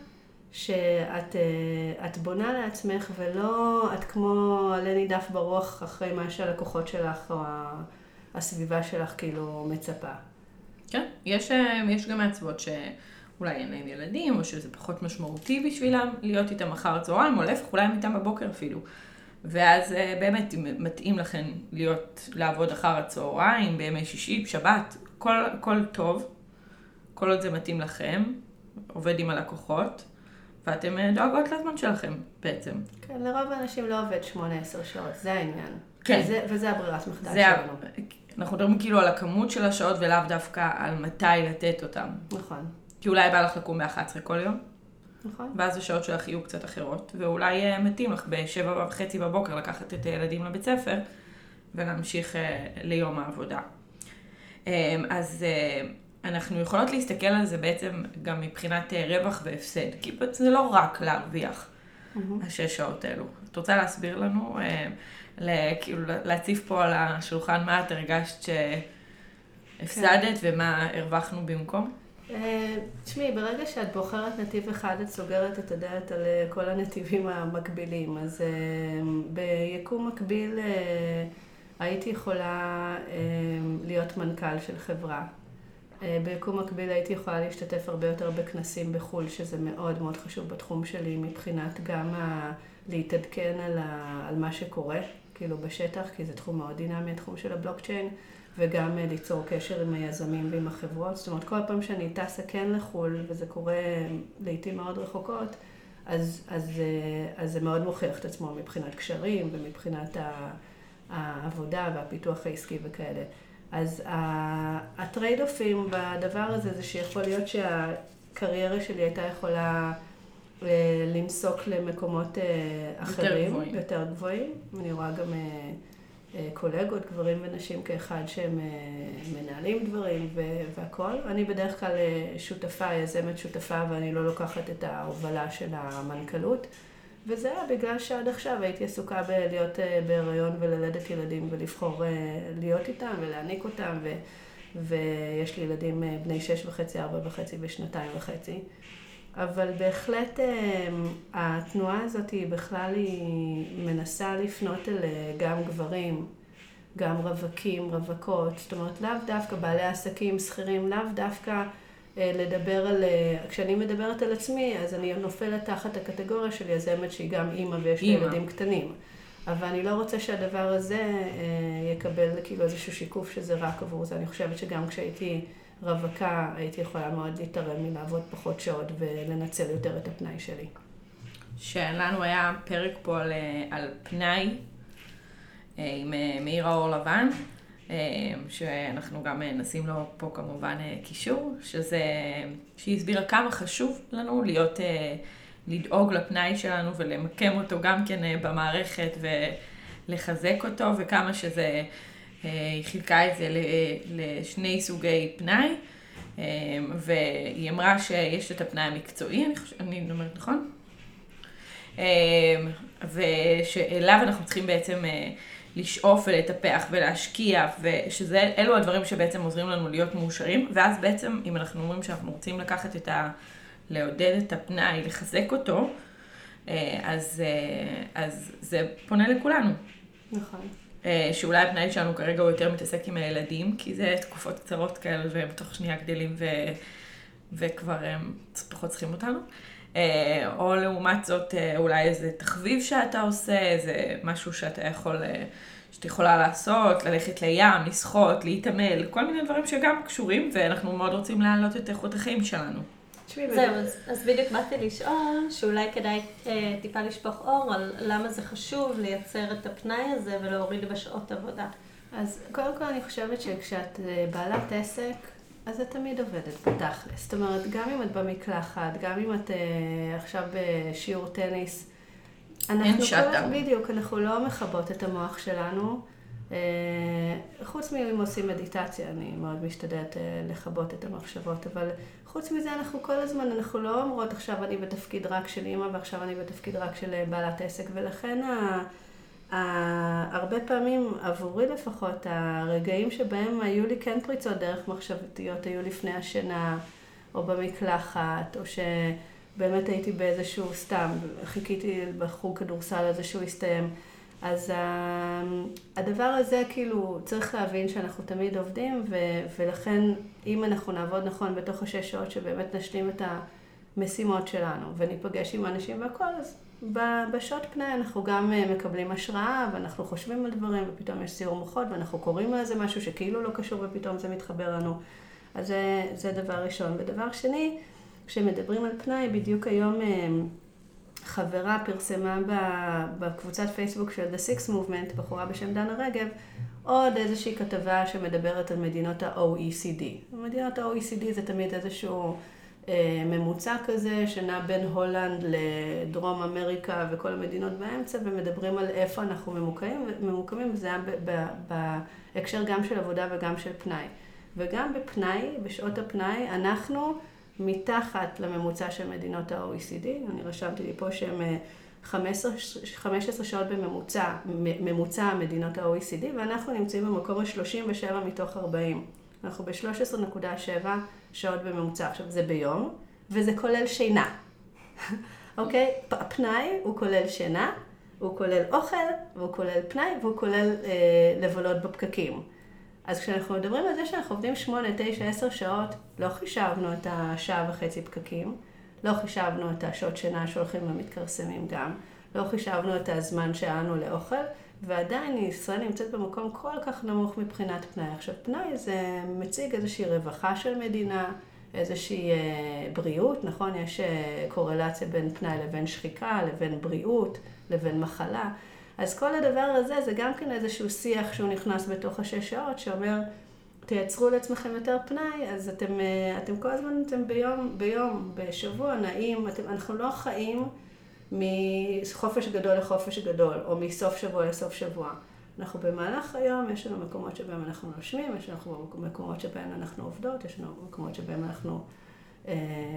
S4: שאת בונה לעצמך ולא את כמו עלה נידף ברוח אחרי מה שהלקוחות שלך או הסביבה שלך כאילו מצפה.
S3: כן, יש, אה, יש גם מעצבות שאולי אין להם ילדים, או שזה פחות משמעותי בשבילם להיות איתם אחר הצהריים, או להפך, אולי הם איתם בבוקר אפילו. ואז אה, באמת מתאים לכם להיות, לעבוד אחר הצהריים, בימי שישי, בשבת, כל, כל טוב, כל עוד זה מתאים לכם, עובד עם הלקוחות, ואתם אה, דואגות לזמן שלכם בעצם.
S4: כן, לרוב האנשים לא עובד 8-10 שעות, זה העניין. כן. וזה, וזה הברירת מחדל שלנו.
S3: אנחנו מדברים כאילו על הכמות של השעות ולאו דווקא על מתי לתת אותם.
S4: נכון.
S3: כי אולי בא לך לקום ב-11 כל יום.
S4: נכון.
S3: ואז השעות שלך יהיו קצת אחרות, ואולי אה, מתאים לך בשבע וחצי בבוקר לקחת את הילדים לבית ספר ולהמשיך אה, ליום העבודה. אה, אז אנחנו יכולות להסתכל על זה בעצם גם מבחינת רווח והפסד, כי זה לא רק להרוויח mm-hmm. השש שעות האלו. את רוצה להסביר לנו כאילו להציף פה על השולחן מה את הרגשת שהפסדת כן. ומה הרווחנו במקום?
S4: אה, תשמעי, ברגע שאת בוחרת נתיב אחד, את סוגרת את הדלת על אה, כל הנתיבים המקבילים. אז אה, ביקום מקביל הייתי יכולה להיות מנכ"ל של חברה. ביקום מקביל הייתי יכולה להשתתף הרבה יותר בכנסים בחו"ל, שזה מאוד מאוד חשוב בתחום שלי, מבחינת גם ה... להתעדכן על, ה... על מה שקורה. כאילו בשטח, כי זה תחום מאוד דינמי, התחום של הבלוקצ'יין, וגם אה, ליצור קשר עם היזמים ועם החברות. זאת אומרת, כל פעם שאני טסה כן לחו"ל, וזה קורה לעיתים מאוד רחוקות, אז, אז, אה, אז זה מאוד מוכיח את עצמו מבחינת קשרים ומבחינת העבודה והפיתוח העסקי וכאלה. אז הטרייד אופים בדבר הזה זה שיכול להיות שהקריירה שלי הייתה יכולה למסוק למקומות אה, אחרים, יותר גבוהים. יותר גבוהים. אני רואה גם אה, אה, קולגות, גברים ונשים כאחד שהם מנהלים דברים והכול. אני בדרך כלל שותפה, יזמת שותפה, ואני לא לוקחת את ההובלה של המנכ"לות. וזה היה בגלל שעד עכשיו הייתי עסוקה בלהיות בהיריון וללדת ילדים ולבחור להיות איתם ולהעניק אותם, ו, ויש לי ילדים בני שש וחצי, ארבע וחצי ושנתיים וחצי. אבל בהחלט אמ, התנועה הזאת היא בכלל היא מנסה לפנות אל אה, גם גברים, גם רווקים, רווקות, זאת אומרת לאו דווקא בעלי עסקים, שכירים, לאו דווקא אה, לדבר על, אה, כשאני מדברת על עצמי, אז אני נופלת תחת הקטגוריה של יזמת שהיא גם אימא ויש לה ילדים קטנים. אבל אני לא רוצה שהדבר הזה יקבל כאילו איזשהו שיקוף שזה רק עבור זה. אני חושבת שגם כשהייתי... רווקה, הייתי יכולה מאוד להתערם מלעבוד פחות שעות ולנצל יותר את הפנאי שלי.
S3: שלנו היה פרק פה על, אה, על פנאי אה, עם אה, מאיר האור לבן, שאנחנו גם נשים לו פה כמובן קישור, שזה, שהיא הסבירה כמה חשוב לנו להיות, לדאוג לפנאי שלנו ולמקם אותו גם כן במערכת ולחזק אותו, וכמה שזה... אה, היא חילקה את זה לשני סוגי פנאי, אה, והיא אמרה שיש את הפנאי המקצועי, אני, חושב, אני אומרת נכון? אה, ושאליו אנחנו צריכים בעצם לשאוף ולטפח ולהשקיע, ושאלו הדברים שבעצם עוזרים לנו להיות מאושרים, ואז בעצם אם אנחנו אומרים שאנחנו רוצים לקחת את ה... לעודד את הפנאי, לחזק אותו, אז, אז זה פונה לכולנו.
S4: נכון.
S3: אה, שאולי הפנאי שלנו כרגע הוא יותר מתעסק עם הילדים, כי זה תקופות קצרות כאלה והם בתוך שנייה גדלים ו... וכבר הם פחות צריכים אותנו. אה, או לעומת זאת, אה, אולי איזה תחביב שאתה עושה, איזה משהו שאתה יכול, שאת יכולה לעשות, ללכת לים, לשחות, להתעמל, כל מיני דברים שגם קשורים, ואנחנו מאוד רוצים להעלות את איכות החיים שלנו.
S2: זהו, אז, אז בדיוק באתי לשאול, שאולי כדאי אה, טיפה לשפוך אור על למה זה חשוב לייצר את הפנאי הזה ולהוריד בשעות עבודה.
S4: אז קודם כל אני חושבת שכשאת אה, בעלת עסק, אז את תמיד עובדת בתכלס. זאת אומרת, גם אם את במקלחת, גם אם את אה, עכשיו בשיעור טניס,
S3: אין שעתה.
S4: בדיוק, אנחנו לא מכבות את המוח שלנו. אה, חוץ מאם עושים מדיטציה, אני מאוד משתדלת אה, לכבות את המחשבות, אבל חוץ מזה אנחנו כל הזמן, אנחנו לא אומרות עכשיו אני בתפקיד רק של אימא ועכשיו אני בתפקיד רק של אה, בעלת עסק, ולכן ה... ה... הרבה פעמים, עבורי לפחות, הרגעים שבהם היו לי כן פריצות דרך מחשבתיות, היו לפני השינה, או במקלחת, או שבאמת הייתי באיזשהו סתם, חיכיתי בחוג כדורסל הזה שהוא יסתיים. אז הדבר הזה, כאילו, צריך להבין שאנחנו תמיד עובדים, ו- ולכן אם אנחנו נעבוד נכון בתוך השש שעות, שבאמת נשלים את המשימות שלנו, וניפגש עם אנשים והכל, אז בשעות פנאי אנחנו גם אה, מקבלים השראה, ואנחנו חושבים על דברים, ופתאום יש סיור מוחות, ואנחנו קוראים על איזה משהו שכאילו לא קשור, ופתאום זה מתחבר לנו. אז זה, זה דבר ראשון. ודבר שני, כשמדברים על פנאי, בדיוק היום... חברה פרסמה בקבוצת פייסבוק של The Six Movement, בחורה בשם דנה רגב, עוד איזושהי כתבה שמדברת על מדינות ה-OECD. מדינות ה-OECD זה תמיד איזשהו אה, ממוצע כזה שנע בין הולנד לדרום אמריקה וכל המדינות באמצע, ומדברים על איפה אנחנו ממוקמים, ממוקמים וזה היה בהקשר גם של עבודה וגם של פנאי. וגם בפנאי, בשעות הפנאי, אנחנו מתחת לממוצע של מדינות ה-OECD, אני רשמתי לי פה שהם 15, אה, 15 שעות בממוצע, ממוצע מדינות ה-OECD, ואנחנו נמצאים במקום ה-37 מתוך 40. אנחנו ב-13.7 שעות בממוצע. עכשיו, זה ביום, וזה כולל שינה. אוקיי? okay? הפנאי הוא כולל שינה, הוא כולל אוכל, והוא כולל פנאי, והוא כולל אה, לבלות בפקקים. אז כשאנחנו מדברים על זה שאנחנו עובדים 8, 9, 10 שעות, לא חישבנו את השעה וחצי פקקים, לא חישבנו את השעות שינה שהולכים ומתכרסמים גם, לא חישבנו את הזמן שהיה לאוכל, ועדיין ישראל נמצאת במקום כל כך נמוך מבחינת פנאי. עכשיו, פנאי זה מציג איזושהי רווחה של מדינה, איזושהי אה, בריאות, נכון? יש אה, קורלציה בין פנאי לבין שחיקה, לבין בריאות, לבין מחלה. אז כל הדבר הזה זה גם כן איזשהו שיח שהוא נכנס בתוך השש שעות, שאומר, תייצרו לעצמכם יותר פנאי, אז אתם, אה, אתם כל הזמן, אתם ביום, ביום, בשבוע נעים, אתם, אנחנו לא חיים מחופש גדול לחופש גדול, או מסוף שבוע לסוף שבוע. אנחנו במהלך היום, יש לנו מקומות שבהם אנחנו נושמים, יש לנו מקומות שבהם אנחנו עובדות, יש לנו מקומות שבהם אנחנו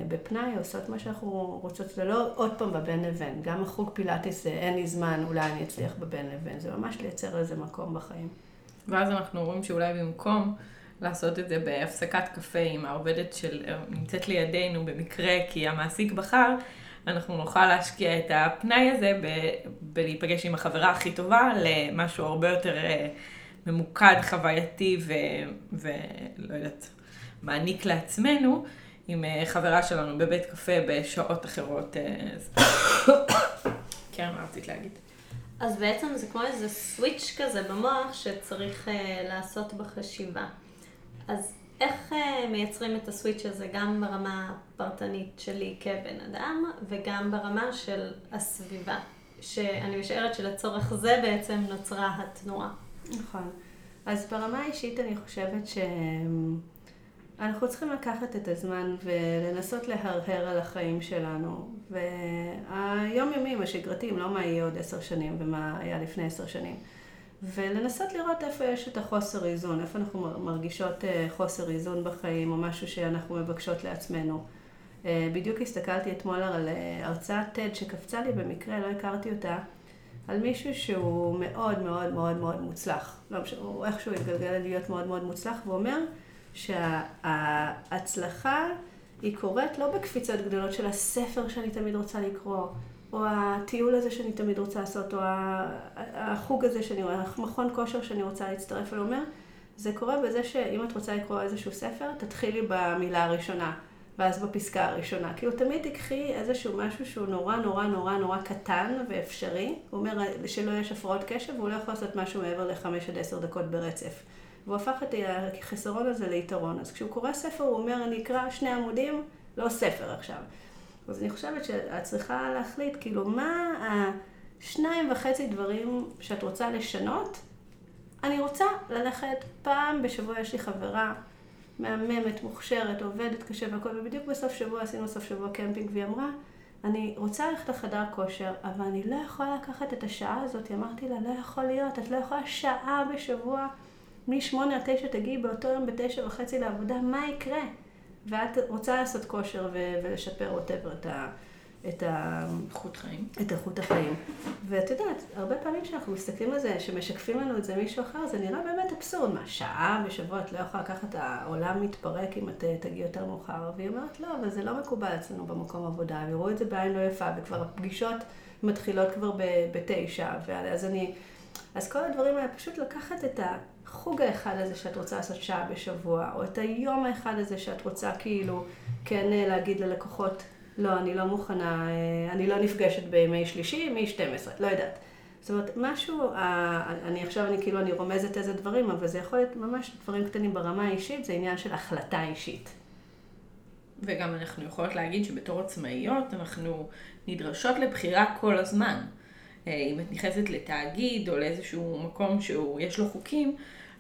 S4: בפנאי, עושות מה שאנחנו רוצות, זה לא עוד פעם בבין לבין, גם החוג פילאטיס זה אין לי זמן, אולי אני אצליח בבין לבין, זה ממש לייצר איזה מקום בחיים.
S3: ואז אנחנו רואים שאולי במקום לעשות את זה בהפסקת קפה עם העובדת שנמצאת לידינו במקרה כי המעסיק בחר, אנחנו נוכל להשקיע את הפנאי הזה ב- בלהיפגש עם החברה הכי טובה למשהו הרבה יותר אה, ממוקד, חווייתי ולא יודעת, מעניק לעצמנו. עם אה, חברה שלנו בבית קפה בשעות אחרות. אה, כן, מה רצית להגיד?
S2: אז בעצם זה כמו איזה סוויץ' כזה במוח שצריך uh, לעשות בחשיבה. אז איך uh, מייצרים את הסוויץ' הזה גם ברמה הפרטנית שלי כבן אדם וגם ברמה של הסביבה? שאני משערת שלצורך זה בעצם נוצרה התנועה.
S4: נכון. אז ברמה האישית אני חושבת ש... אנחנו צריכים לקחת את הזמן ולנסות להרהר על החיים שלנו. והיומיומים, השגרתיים, לא מה יהיה עוד עשר שנים ומה היה לפני עשר שנים. ולנסות לראות איפה יש את החוסר איזון, איפה אנחנו מרגישות אה, חוסר איזון בחיים, או משהו שאנחנו מבקשות לעצמנו. אה, בדיוק הסתכלתי אתמול על אה, הרצאת TED שקפצה לי במקרה, לא הכרתי אותה, על מישהו שהוא מאוד מאוד מאוד מאוד מוצלח. לא משנה, הוא איכשהו התגלגל להיות מאוד מאוד מוצלח, והוא אומר, שההצלחה היא קורית לא בקפיצות גדולות של הספר שאני תמיד רוצה לקרוא, או הטיול הזה שאני תמיד רוצה לעשות, או החוג הזה שאני, רואה, המכון כושר שאני רוצה להצטרף אליו, זה קורה בזה שאם את רוצה לקרוא איזשהו ספר, תתחילי במילה הראשונה, ואז בפסקה הראשונה. כאילו תמיד תיקחי איזשהו משהו שהוא נורא נורא נורא נורא קטן ואפשרי. הוא אומר שלא יש הפרעות קשב, והוא לא יכול לעשות משהו מעבר לחמש עד עשר דקות ברצף. והוא הפך את החסרון הזה ליתרון. אז כשהוא קורא ספר, הוא אומר, אני אקרא שני עמודים, לא ספר עכשיו. אז אני חושבת שאת צריכה להחליט, כאילו, מה השניים וחצי דברים שאת רוצה לשנות? אני רוצה ללכת פעם בשבוע, יש לי חברה מהממת, מוכשרת, עובדת קשה והכל, ובדיוק בסוף שבוע עשינו סוף שבוע קמפינג, והיא אמרה, אני רוצה ללכת לחדר כושר, אבל אני לא יכולה לקחת את השעה הזאת. אמרתי לה, לא יכול להיות, את לא יכולה שעה בשבוע, מ-8 עד 9 תגיעי באותו יום ב-9 וחצי לעבודה, מה יקרה? ואת רוצה לעשות כושר ו- ולשפר ווטאבר את ה... את ה...
S3: איכות חיים.
S4: את איכות החיים. ואת יודעת, הרבה פעמים כשאנחנו מסתכלים על זה, שמשקפים לנו את זה מישהו אחר, זה נראה באמת אבסורד. מה, שעה בשבוע את לא יכולה לקחת, העולם מתפרק אם את תגיעי יותר מאוחר. והיא אומרת, לא, אבל זה לא מקובל אצלנו במקום עבודה, ויראו את זה בעין לא יפה, וכבר הפגישות מתחילות כבר בתשע, ואז אני... אז כל הדברים האלה, פשוט לקחת את החוג האחד הזה שאת רוצה לעשות שעה בשבוע, או את היום האחד הזה שאת רוצה כאילו כן אה, להגיד ללקוחות, לא, אני לא מוכנה, אה, אני לא נפגשת בימי שלישי, מ-12, לא יודעת. זאת אומרת, משהו, אני עכשיו, אני כאילו, אני רומזת איזה דברים, אבל זה יכול להיות ממש דברים קטנים ברמה האישית, זה עניין של החלטה אישית.
S3: וגם אנחנו יכולות להגיד שבתור עצמאיות, אנחנו נדרשות לבחירה כל הזמן. אה, אם את נכנסת לתאגיד או לאיזשהו מקום שהוא, יש לו חוקים,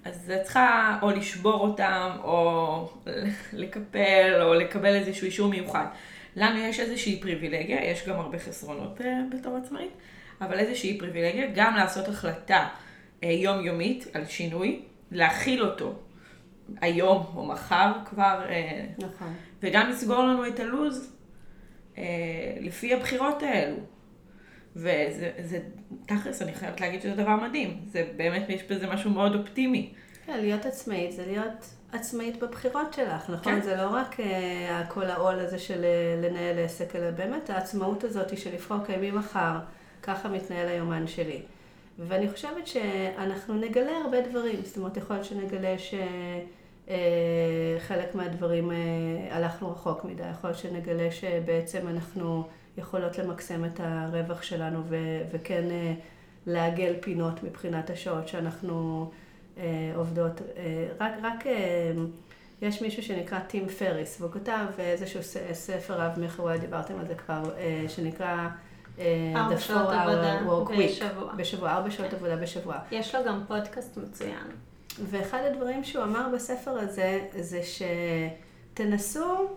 S3: אז את צריכה או לשבור אותם, או לקפל, או לקבל איזשהו אישור מיוחד. לנו יש איזושהי פריבילגיה, יש גם הרבה חסרונות uh, בתור עצמאית, אבל איזושהי פריבילגיה גם לעשות החלטה uh, יומיומית על שינוי, להכיל אותו היום או מחר כבר,
S4: נכון.
S3: וגם לסגור לנו את הלו"ז לפי הבחירות האלו. וזה, תכלס, אני חייבת להגיד שזה דבר מדהים. זה באמת, יש בזה משהו מאוד אופטימי.
S4: כן, להיות עצמאית זה להיות עצמאית בבחירות שלך, נכון? כן. זה לא רק uh, כל העול הזה של uh, לנהל עסק, אלא באמת העצמאות הזאת של לבחור כימי מחר, ככה מתנהל היומן שלי. ואני חושבת שאנחנו נגלה הרבה דברים, זאת אומרת, יכול להיות שנגלה שחלק uh, מהדברים uh, הלכנו רחוק מדי, יכול להיות שנגלה שבעצם אנחנו יכולות למקסם את הרווח שלנו ו- וכן uh, לעגל פינות מבחינת השעות שאנחנו... אה, עובדות. אה, רק, רק אה, יש מישהו שנקרא טים פריס, והוא כתב איזשהו ספר רב מכר, דיברתם על זה כבר, שנקרא
S2: ארבע שעות עבודה
S4: בשבוע. בשבוע, ארבע שעות עבודה בשבוע.
S2: יש לו גם פודקאסט מצוין.
S4: ואחד הדברים שהוא אמר בספר הזה, זה שתנסו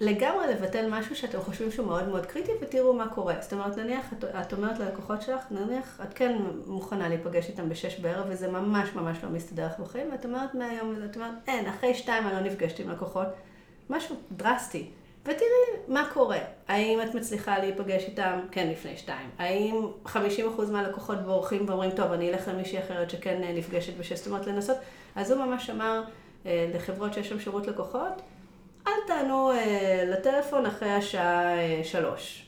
S4: לגמרי לבטל משהו שאתם חושבים שהוא מאוד מאוד קריטי ותראו מה קורה. זאת אומרת, נניח את, את אומרת ללקוחות שלך, נניח את כן מוכנה להיפגש איתם בשש בערב וזה ממש ממש לא מסתדר לך בחיים, ואת אומרת מהיום, את אומרת, אין, אחרי שתיים אני לא נפגשת עם לקוחות, משהו דרסטי. ותראי מה קורה. האם את מצליחה להיפגש איתם, כן, לפני שתיים. האם 50% מהלקוחות בורחים ואומרים, טוב, אני אלך למישהי אחרת שכן נפגשת בשש, זאת אומרת, לנסות. אז הוא ממש אמר אה, לחברות שיש שם שירות לקוחות, אל תענו אה, לטלפון אחרי השעה אה, שלוש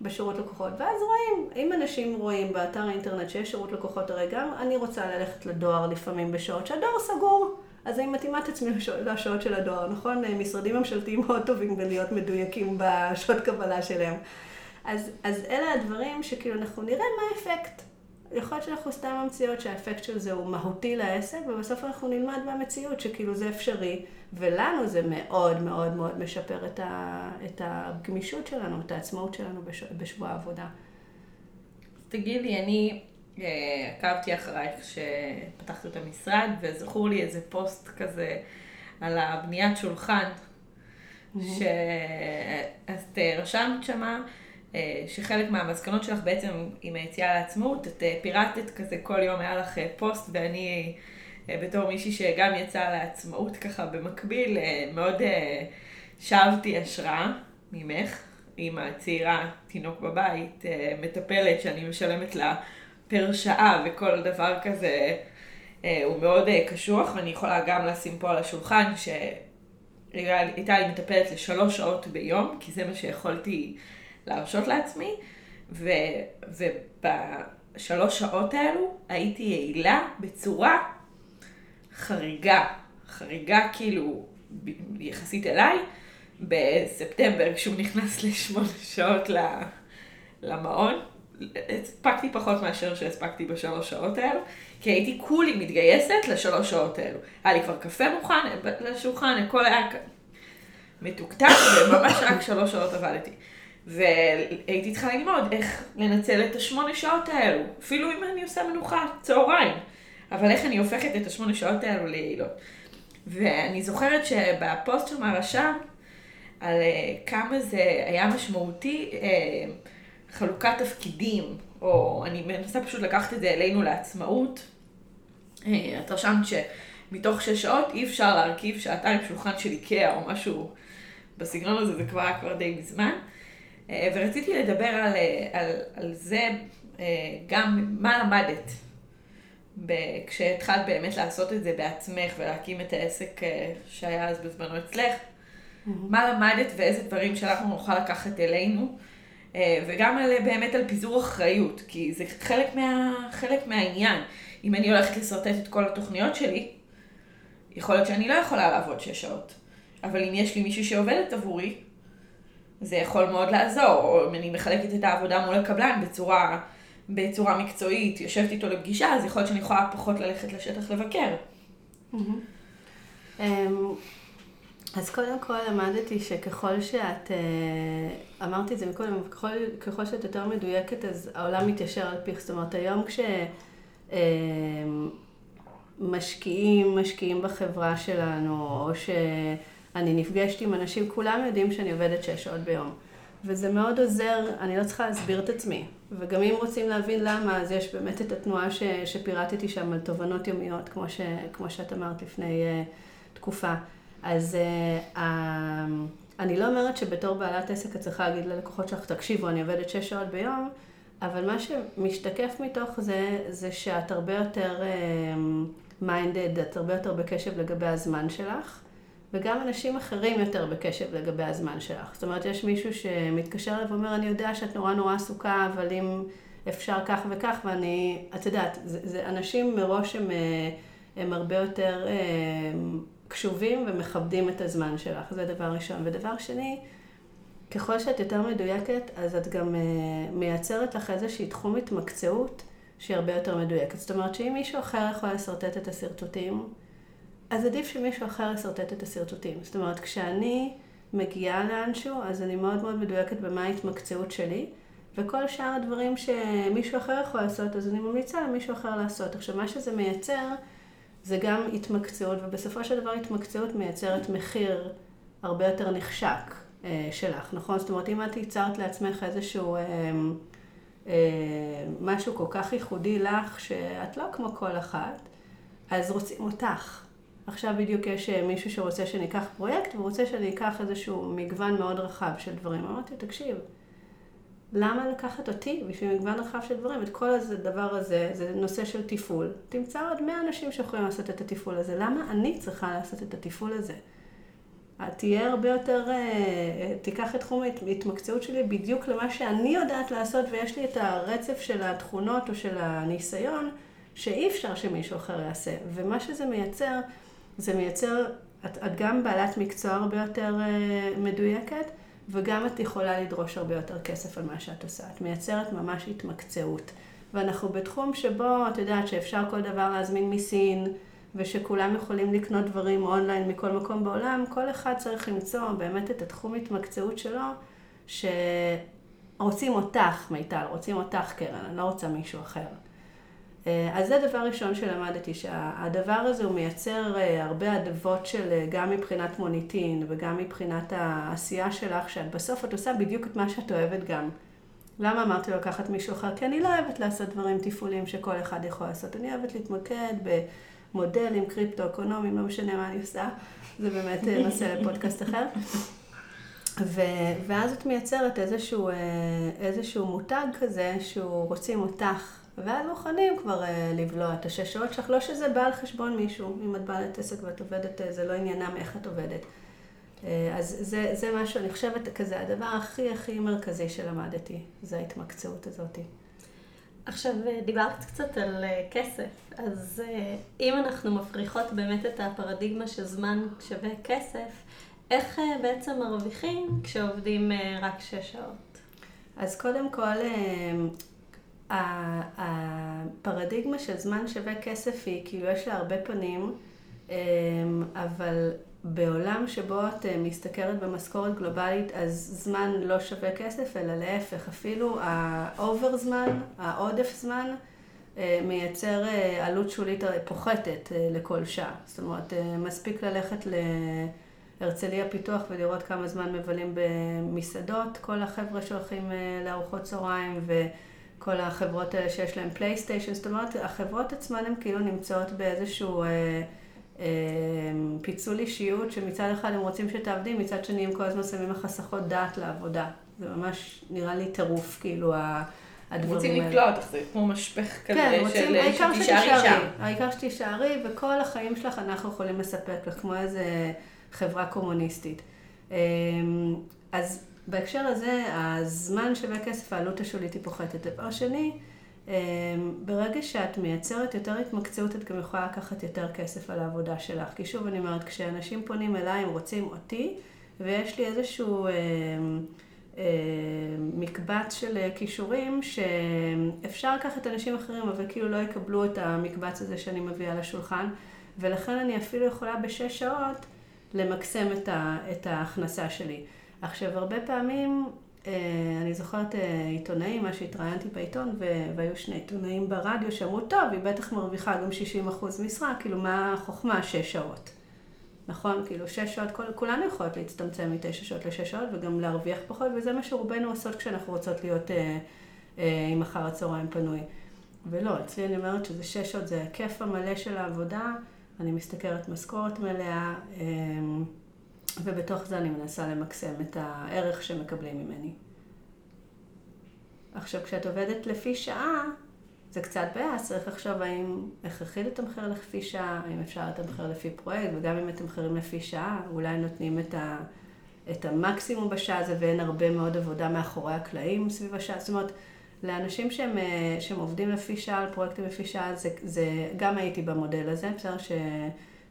S4: בשירות לקוחות. ואז רואים, אם אנשים רואים באתר האינטרנט שיש שירות לקוחות, הרי גם אני רוצה ללכת לדואר לפעמים בשעות שהדואר סגור. אז אני מתאימה את עצמי לשעות של הדואר, נכון? אה, משרדים ממשלתיים מאוד טובים בלהיות מדויקים בשעות קבלה שלהם. אז, אז אלה הדברים שכאילו אנחנו נראה מה האפקט. יכול להיות שאנחנו סתם ממציאות שהאפקט של זה הוא מהותי לעסק, ובסוף אנחנו נלמד מהמציאות שכאילו זה אפשרי, ולנו זה מאוד מאוד מאוד משפר את, ה, את הגמישות שלנו, את העצמאות שלנו בש, בשבוע העבודה.
S3: תגידי, אני אה, עקבתי אחרייך כשפתחת את המשרד, וזכור לי איזה פוסט כזה על הבניית שולחן, mm-hmm. שאת רשמת שמה. אה, שחלק מהמסקנות שלך בעצם עם היציאה לעצמאות, את אה, פירטת כזה כל יום היה לך אה, פוסט ואני בתור מישהי שגם יצאה לעצמאות ככה במקביל, מאוד שבתי השראה ממך, אימא צעירה, תינוק בבית, מטפלת שאני משלמת לה פר שעה וכל דבר כזה הוא מאוד קשוח ואני יכולה גם לשים פה על השולחן שהייתה לי מטפלת לשלוש שעות ביום, כי זה מה שיכולתי להרשות לעצמי, ו, ובשלוש שעות האלו הייתי יעילה בצורה חריגה. חריגה כאילו יחסית אליי. בספטמבר, כשהוא נכנס לשמונה שעות למעון, הספקתי פחות מאשר שהספקתי בשלוש שעות האלו, כי הייתי כולי מתגייסת לשלוש שעות האלו. היה לי כבר קפה מוכן לשולחן, הכל היה מתוקתק, וממש רק שלוש שעות עבדתי. והייתי צריכה ללמוד איך לנצל את השמונה שעות האלו, אפילו אם אני עושה מנוחה צהריים, אבל איך אני הופכת את השמונה שעות האלו ליעילות. ואני זוכרת שבפוסט של מהרשם, על uh, כמה זה היה משמעותי, uh, חלוקת תפקידים, או אני מנסה פשוט לקחת את זה אלינו לעצמאות. Uh, את רשמת שמתוך שש שעות אי אפשר להרכיב שעתיים שולחן של איקאה או משהו בסגנון הזה, זה כבר היה כבר די מזמן. ורציתי לדבר על, על, על זה גם מה למדת כשהתחלת באמת לעשות את זה בעצמך ולהקים את העסק שהיה אז בזמנו אצלך. מה למדת ואיזה דברים שאנחנו נוכל לקחת אלינו, אה, וגם על, באמת על פיזור אחריות, כי זה חלק, מה, חלק מהעניין. אם אני הולכת לשרטט את כל התוכניות שלי, יכול להיות שאני לא יכולה לעבוד שש שעות. אבל אם יש לי מישהי שעובדת עבורי, זה יכול מאוד לעזור. או אם אני מחלקת את העבודה מול הקבלן בצורה, בצורה מקצועית, יושבת איתו לפגישה, אז יכול להיות שאני יכולה פחות ללכת לשטח לבקר.
S4: Mm-hmm. אז קודם כל למדתי שככל שאת, אה, אמרתי את זה מקודם, ככל, ככל שאת יותר מדויקת אז העולם מתיישר על פיך. זאת אומרת, היום כשמשקיעים, אה, משקיעים בחברה שלנו, או שאני נפגשת עם אנשים, כולם יודעים שאני עובדת שש שעות ביום. וזה מאוד עוזר, אני לא צריכה להסביר את עצמי. וגם אם רוצים להבין למה, אז יש באמת את התנועה ש, שפירטתי שם על תובנות יומיות, כמו, ש, כמו שאת אמרת לפני uh, תקופה. אז uh, uh, אני לא אומרת שבתור בעלת עסק את צריכה להגיד ללקוחות שלך, תקשיבו, אני עובדת שש שעות ביום, אבל מה שמשתקף מתוך זה, זה שאת הרבה יותר מיינדד, uh, את הרבה יותר בקשב לגבי הזמן שלך, וגם אנשים אחרים יותר בקשב לגבי הזמן שלך. זאת אומרת, יש מישהו שמתקשר אליו ואומר, אני יודע שאת נורא נורא עסוקה, אבל אם אפשר כך וכך, ואני, את יודעת, זה, זה אנשים מראש הם, אה, הם הרבה יותר... קשובים ומכבדים את הזמן שלך, זה דבר ראשון. ודבר שני, ככל שאת יותר מדויקת, אז את גם uh, מייצרת לך איזושהי תחום התמקצעות שהיא הרבה יותר מדויקת. זאת אומרת שאם מישהו אחר יכול לשרטט את השרטוטים, אז עדיף שמישהו אחר ישרטט את השרטוטים. זאת אומרת, כשאני מגיעה לאנשהו, אז אני מאוד מאוד מדויקת במה ההתמקצעות שלי, וכל שאר הדברים שמישהו אחר יכול לעשות, אז אני ממליצה למישהו אחר לעשות. עכשיו, מה שזה מייצר, זה גם התמקצעות, ובסופו של דבר התמקצעות מייצרת מחיר הרבה יותר נחשק אה, שלך, נכון? זאת אומרת, אם את ייצרת לעצמך איזשהו אה, אה, משהו כל כך ייחודי לך, שאת לא כמו כל אחת, אז רוצים אותך. עכשיו בדיוק יש אה, מישהו שרוצה שניקח פרויקט, ורוצה שאני אקח איזשהו מגוון מאוד רחב של דברים. אמרתי, תקשיב, למה לקחת אותי בשביל מגוון רחב של דברים? את כל הדבר הזה, זה נושא של תפעול. תמצא עוד 100 אנשים שיכולים לעשות את התפעול הזה. למה אני צריכה לעשות את התפעול הזה? תהיה הרבה יותר, אה, אה, תיקח את תחום ההתמקצעות שלי בדיוק למה שאני יודעת לעשות, ויש לי את הרצף של התכונות או של הניסיון, שאי אפשר שמישהו אחר יעשה. ומה שזה מייצר, זה מייצר, את, את גם בעלת מקצוע הרבה יותר אה, מדויקת, וגם את יכולה לדרוש הרבה יותר כסף על מה שאת עושה. את מייצרת ממש התמקצעות. ואנחנו בתחום שבו, את יודעת שאפשר כל דבר להזמין מסין, ושכולם יכולים לקנות דברים אונליין מכל מקום בעולם, כל אחד צריך למצוא באמת את התחום התמקצעות שלו, שרוצים אותך, מיטל, רוצים אותך, קרן, אני לא רוצה מישהו אחר. אה, אז זה דבר ראשון שלמדתי, שהדבר הזה הוא מייצר אה, הרבה אדוות של אה, גם מבחינת מוניטין וגם מבחינת העשייה שלך, שאת בסוף את עושה בדיוק את מה שאת אוהבת גם. למה אמרתי לקחת מישהו אחר? כי אני לא אוהבת לעשות דברים תפעוליים שכל אחד יכול לעשות. אני אוהבת להתמקד במודלים קריפטו-אקונומיים, לא משנה מה אני עושה. זה באמת נושא לפודקאסט אחר. ו- ואז את מייצרת איזשהו, איזשהו מותג כזה שהוא רוצים אותך ואז מוכנים כבר אה, לבלוע את השש שעות שלך, לא שזה בא על חשבון מישהו, אם את בעלת עסק ואת עובדת, אה, זה לא עניינם איך את עובדת. אה, אז זה, זה משהו, אני חושבת, כזה הדבר הכי הכי מרכזי שלמדתי, זה ההתמקצעות הזאת.
S2: עכשיו, אה, דיברת קצת על אה, כסף, אז אם אנחנו מפריחות באמת את הפרדיגמה שזמן שווה כסף, איך בעצם מרוויחים כשעובדים רק שש שעות?
S4: אז קודם כל, הפרדיגמה של זמן שווה כסף היא, כאילו יש לה הרבה פנים, אבל בעולם שבו את אה, משתכרת במשכורת גלובלית, אז זמן לא שווה כסף, אלא להפך, אפילו ה over זמן, העודף זמן, אה, מייצר אה, עלות שולית פוחתת לכל שעה. זאת אומרת, מספיק ללכת להרצליה פיתוח ולראות כמה זמן מבלים במסעדות, כל החבר'ה שהולכים לארוחות צהריים וכל החברות האלה שיש להם פלייסטיישן, זאת אומרת, החברות עצמן הן כאילו נמצאות באיזשהו... אמ, פיצול אישיות שמצד אחד הם רוצים שתעבדי, מצד שני הם כל הזמן שמים לך הסחות דעת לעבודה. זה ממש נראה לי טירוף, כאילו, הדברים
S3: האלה. רוצים לקלוע אותך, זה כמו משפך כזה
S4: כן, רוצים, של שתישארי שם. העיקר שתישארי, וכל החיים שלך אנחנו יכולים לספק לך, כמו איזה חברה קומוניסטית. אמ, אז בהקשר הזה, הזמן שווה כסף, העלות השולית היא פוחתת. דבר שני, אמ, ברגע שאת מייצרת יותר התמקצעות, את גם יכולה לקחת יותר כסף על העבודה שלך. כי שוב, אני אומרת, כשאנשים פונים אליי, הם רוצים אותי, ויש לי איזשהו אה, אה, מקבץ של כישורים שאפשר לקחת אנשים אחרים, אבל כאילו לא יקבלו את המקבץ הזה שאני מביאה לשולחן, ולכן אני אפילו יכולה בשש שעות למקסם את, ה, את ההכנסה שלי. עכשיו, הרבה פעמים אה, אני זוכרת אה, עיתונאים, מה שהתראיינתי בעיתון, והיו שני עיתונאים ברדיו שאמרו, טוב, היא בטח מרוויחה גם 60 אחוז משרה, כאילו, מה החוכמה? שש שעות. נכון? כאילו, שש שעות, כולנו יכולות להצטמצם מתשע שעות לשש שעות, וגם להרוויח פחות, וזה מה שרובנו עושות כשאנחנו רוצות להיות אה, אה, עם אחר הצהריים פנוי. ולא, אצלי אני אומרת שזה שש שעות, זה הכיף המלא של העבודה, אני משתכרת משכורת מלאה. אה, ובתוך זה אני מנסה למקסם את הערך שמקבלים ממני. עכשיו, כשאת עובדת לפי שעה, זה קצת בעיה, צריך לחשוב האם הכרחי לתמחר לפי שעה, האם אפשר לתמחר לפי פרויקט, וגם אם מתמחרים לפי שעה, אולי נותנים את, ה, את המקסימום בשעה הזה ואין הרבה מאוד עבודה מאחורי הקלעים סביב השעה. זאת אומרת, לאנשים שהם, שהם עובדים לפי שעה, על פרויקטים לפי שעה, זה, זה גם הייתי במודל הזה, בסדר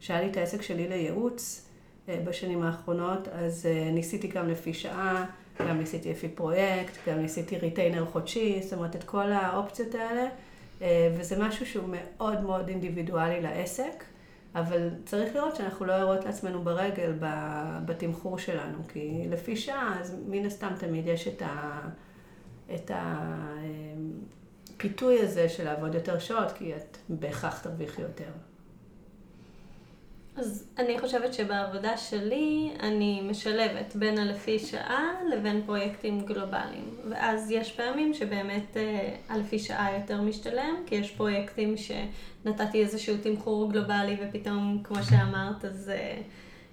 S4: שהיה לי את העסק שלי לייעוץ. אה, בשנים האחרונות, אז אה, ניסיתי גם לפי שעה, גם ניסיתי לפי פרויקט, גם ניסיתי retainer חודשי, זאת אומרת את כל האופציות האלה, אה, וזה משהו שהוא מאוד מאוד אינדיבידואלי לעסק, אבל צריך לראות שאנחנו לא יורות לעצמנו ברגל בתמחור שלנו, כי לפי שעה, אז מן הסתם תמיד יש את ה... את הפיתוי הזה של לעבוד יותר שעות, כי את בהכרח תרוויחי יותר.
S2: אז אני חושבת שבעבודה שלי אני משלבת בין הלפי שעה לבין פרויקטים גלובליים. ואז יש פעמים שבאמת אה, הלפי שעה יותר משתלם, כי יש פרויקטים שנתתי איזשהו תמחור גלובלי ופתאום, כמו שאמרת, אז אה,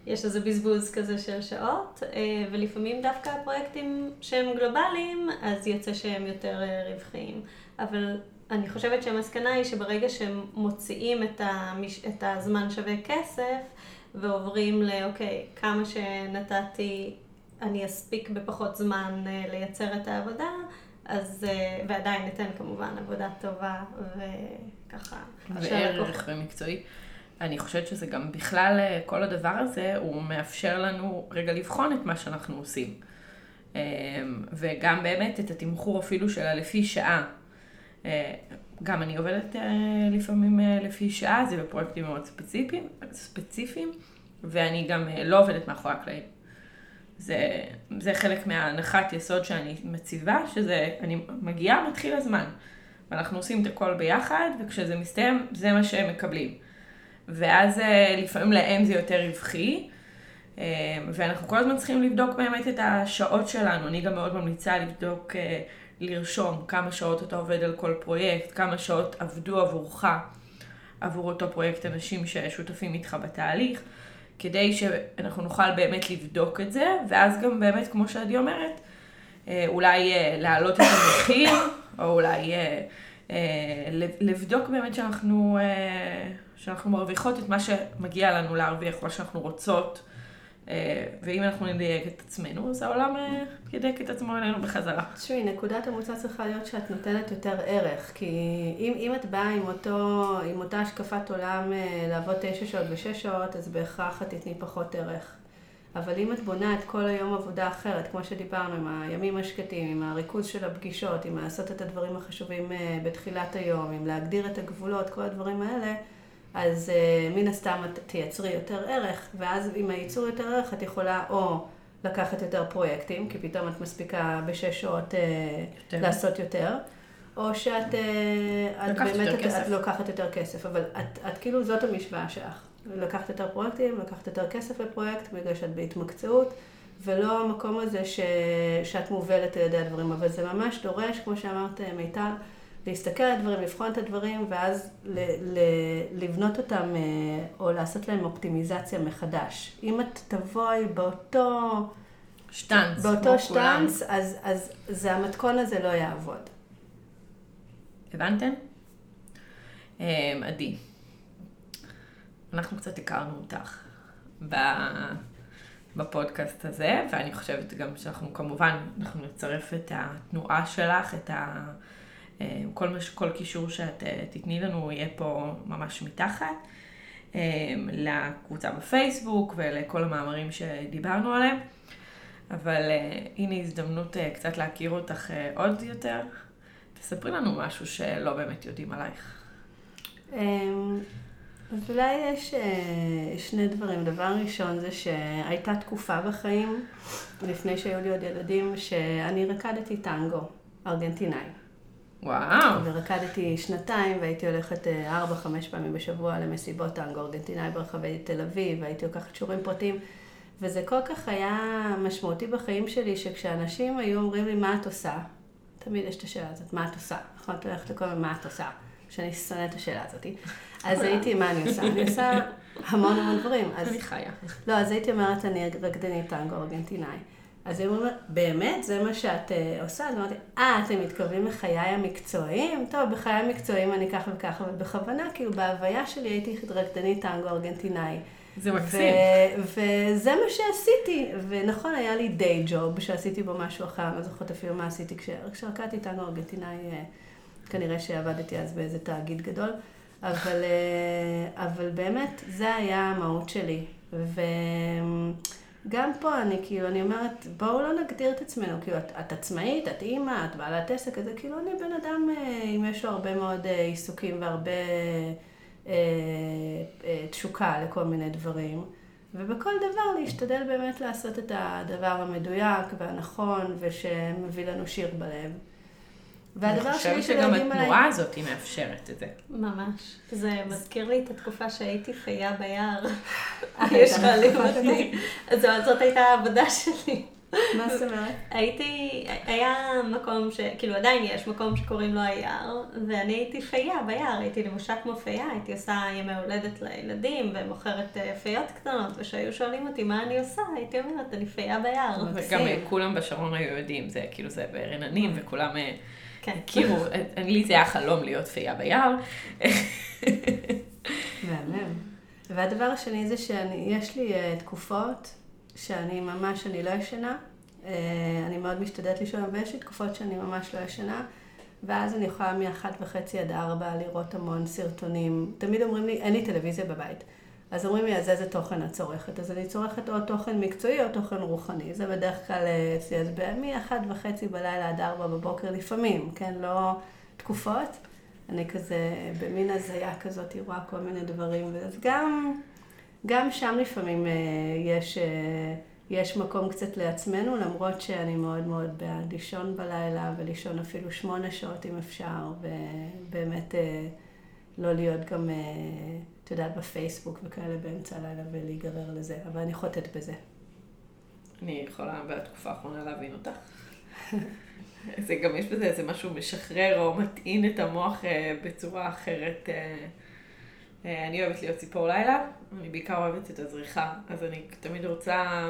S2: יש איזה בזבוז כזה של שעות. אה, ולפעמים דווקא הפרויקטים שהם גלובליים, אז יוצא שהם יותר רווחיים. אבל אני חושבת שהמסקנה היא שברגע שהם מוציאים את, המש... את הזמן שווה כסף ועוברים לאוקיי, כמה שנתתי אני אספיק בפחות זמן אה, לייצר את העבודה, אז, אה, ועדיין ניתן כמובן עבודה טובה וככה.
S3: וערך ומקצועי. אני חושבת שזה גם בכלל, אה, כל הדבר הזה, הוא מאפשר לנו רגע לבחון את מה שאנחנו עושים. וגם באמת את התמחור אפילו של הלפי שעה. אה, גם אני עובדת אה, לפעמים אה, לפי שעה, זה בפרויקטים מאוד ספציפיים, ספציפיים ואני גם לא עובדת מאחורי הקלעים. זה, זה חלק מההנחת יסוד שאני מציבה, שזה, אני מגיעה, מתחיל הזמן. ואנחנו עושים את הכל ביחד, וכשזה מסתיים, זה מה שהם מקבלים. ואז לפעמים להם זה יותר רווחי, ואנחנו כל הזמן צריכים לבדוק באמת את השעות שלנו. אני גם מאוד ממליצה לבדוק לרשום כמה שעות אתה עובד על כל פרויקט, כמה שעות עבדו עבורך, עבור אותו פרויקט אנשים ששותפים איתך בתהליך, כדי שאנחנו נוכל באמת לבדוק את זה, ואז גם באמת, כמו שעדי אומרת, אה, אולי אה, להעלות את המחיר, או אולי אה, לבדוק באמת שאנחנו, שאנחנו מרוויחות את מה שמגיע לנו להרוויח, מה שאנחנו רוצות. אה, ואם אנחנו נדייק את עצמנו, אז העולם אה, ידייק את עצמו אלינו בחזרה.
S4: תשמעי, נקודת המוצא צריכה להיות שאת נותנת יותר ערך, כי אם, אם את באה עם, אותו, עם אותה השקפת עולם אה, לעבוד תשע שעות ושש שעות, אז בהכרח את תתני פחות ערך. אבל אם את בונה את כל היום עבודה אחרת, כמו שדיברנו, עם הימים השקטים, עם הריכוז של הפגישות, עם לעשות את הדברים החשובים בתחילת היום, עם להגדיר את הגבולות, כל הדברים האלה, אז uh, מן הסתם את תייצרי יותר ערך, ואז עם הייצור יותר ערך את יכולה או לקחת יותר פרויקטים, כי פתאום את מספיקה בשש שעות uh, יותר. לעשות יותר, או שאת uh, את באמת את, את לוקחת יותר כסף, אבל את, את כאילו זאת המשוואה שלך. לקחת יותר פרויקטים, לקחת יותר כסף לפרויקט, בגלל שאת בהתמקצעות, ולא המקום הזה ש, שאת מובלת על ידי הדברים, אבל זה ממש דורש, כמו שאמרת מיטל, להסתכל על הדברים, לבחון את הדברים, ואז ל- ל- לבנות אותם אה, או לעשות להם אופטימיזציה מחדש. אם את תבואי באותו...
S3: שטאנץ.
S4: באותו שטאנץ, אז, אז זה המתכון הזה לא יעבוד.
S3: הבנתם? אה, עדי, אנחנו קצת הכרנו אותך בפודקאסט הזה, ואני חושבת גם שאנחנו כמובן, אנחנו נצרף את התנועה שלך, את ה... אה, כל, מש, כל קישור שאת אה, תתני לנו יהיה פה ממש מתחת. אה, לקבוצה בפייסבוק ולכל המאמרים שדיברנו עליהם. אבל הנה הזדמנות קצת להכיר אותך עוד יותר. תספרי לנו משהו שלא באמת יודעים עלייך.
S4: אז אולי יש שני דברים. דבר ראשון זה שהייתה תקופה בחיים, לפני שהיו לי עוד ילדים, שאני רקדתי טנגו ארגנטינאי.
S3: וואו.
S4: ורקדתי שנתיים והייתי הולכת אה, ארבע, חמש פעמים בשבוע למסיבות טנגו ארגנטינאי ברחבי תל אביב, והייתי לוקחת שיעורים פרטיים. וזה כל כך היה משמעותי בחיים שלי, שכשאנשים היו אומרים לי, מה את עושה? תמיד יש את השאלה הזאת, מה את עושה? נכון, את הולכת לכל מיני, מה את עושה? שאני שונאת את השאלה הזאת. אז הייתי, מה אני עושה? אני עושה המון המון דברים.
S3: אני חיה.
S4: לא, אז הייתי אומרת, אני רקדנית טנגו ארגנטינאי. אז היא אומרת, באמת? זה מה שאת uh, עושה? אז אמרתי, אה, אתם מתכוונים לחיי המקצועיים? טוב, בחיי המקצועיים אני ככה וככה, אבל בכוונה, כאילו, בהוויה שלי הייתי רקדנית טנגו ארגנטינאי.
S3: זה מקסים.
S4: וזה מה שעשיתי. ונכון, היה לי דיי ג'וב שעשיתי בו משהו אחר, אני לא זוכרת אפילו מה עשיתי כשרקדתי טנגו ארגנטינאי, אה, כנראה שעבדתי אז באיזה תאגיד גדול. אבל, אה, אבל באמת, זה היה המהות שלי. ו... גם פה אני כאילו, אני אומרת, בואו לא נגדיר את עצמנו, כאילו, את, את עצמאית, את אימא, את בעלת עסק, אז כאילו, אני בן אדם אם אה, יש לו הרבה מאוד אה, עיסוקים והרבה אה, אה, תשוקה לכל מיני דברים. ובכל דבר להשתדל באמת לעשות את הדבר המדויק והנכון ושמביא לנו שיר בלב.
S3: והדבר השני עליי... אני חושבת שגם התנועה הזאת היא מאפשרת את זה.
S2: ממש. זה מזכיר לי את התקופה שהייתי פייה ביער. יש שואלים אותי. זאת הייתה העבודה שלי.
S4: מה זאת אומרת?
S2: הייתי, היה מקום ש... כאילו עדיין יש מקום שקוראים לו היער, ואני הייתי פייה ביער, הייתי לבושה כמו פייה, הייתי עושה ימי הולדת לילדים, ומוכרת אה, פיות קטנות, וכשהיו שואלים אותי מה אני עושה, הייתי אומרת, אני פייה ביער.
S3: וגם כולם בשרון היו יודעים, זה כאילו זה ברננים, וכולם... אה, כן. כאילו, לי זה היה חלום להיות פייה ביער.
S4: מהמם. והדבר השני זה שיש לי uh, תקופות שאני ממש, אני לא ישנה. Uh, אני מאוד משתדלת לישון, ויש לי תקופות שאני ממש לא ישנה. ואז אני יכולה מאחת וחצי עד ארבע לראות המון סרטונים. תמיד אומרים לי, אין לי טלוויזיה בבית. אז אומרים לי, אז איזה תוכן את צורכת? אז אני צורכת או תוכן מקצועי או תוכן רוחני. זה בדרך כלל אה, אצלי, אז מאחת וחצי בלילה עד ארבע בבוקר לפעמים, כן? לא תקופות. אני כזה במין הזיה כזאת, רואה כל מיני דברים. אז גם, גם שם לפעמים אה, יש, אה, יש מקום קצת לעצמנו, למרות שאני מאוד מאוד בעד לישון בלילה, ולישון אפילו שמונה שעות אם אפשר, ובאמת לא להיות גם... את יודעת, בפייסבוק וכאלה באמצע הלילה ולהיגרר לזה, אבל אני חוטאת בזה.
S3: אני יכולה בתקופה האחרונה להבין אותך. זה גם יש בזה איזה משהו משחרר או מטעין את המוח אה, בצורה אחרת. אה, אה, אני אוהבת להיות ציפור לילה, אני בעיקר אוהבת את הזריחה, אז אני תמיד רוצה,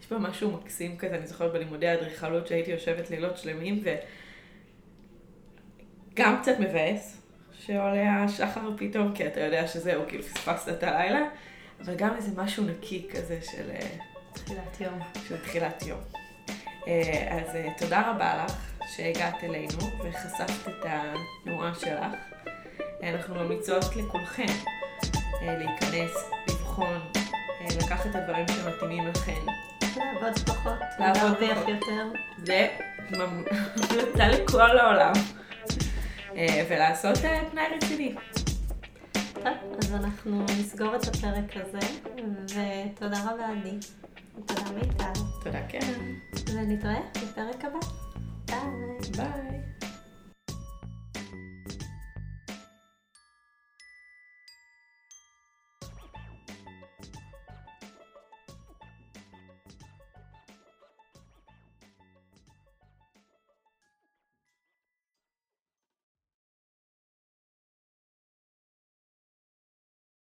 S3: יש בה משהו מקסים כזה, אני זוכרת בלימודי האדריכלות שהייתי יושבת לילות שלמים וגם קצת מבאס, שעולה השחר פתאום, כי אתה יודע שזהו, כאילו פספסת את הלילה, אבל גם איזה משהו נקי כזה של, אה,
S4: תחילת יום.
S3: של תחילת יום. אה, אז אה, תודה רבה לך שהגעת אלינו וחשפת את התנועה שלך. אנחנו ממליצות לכולכם להיכנס, לבחון, לקחת את הדברים שמתאימים לכם.
S2: לעבוד פחות,
S3: לעבוד פחות.
S2: יותר.
S3: זה ממ- המלצה לכל העולם. אה, ולעשות אה, פנאי רציני.
S2: טוב, אז אנחנו נסגור את הפרק הזה, ותודה רבה עדי. תודה מיטל,
S3: תודה, קרן.
S2: ונתראה בפרק הבא. ביי.
S3: ביי.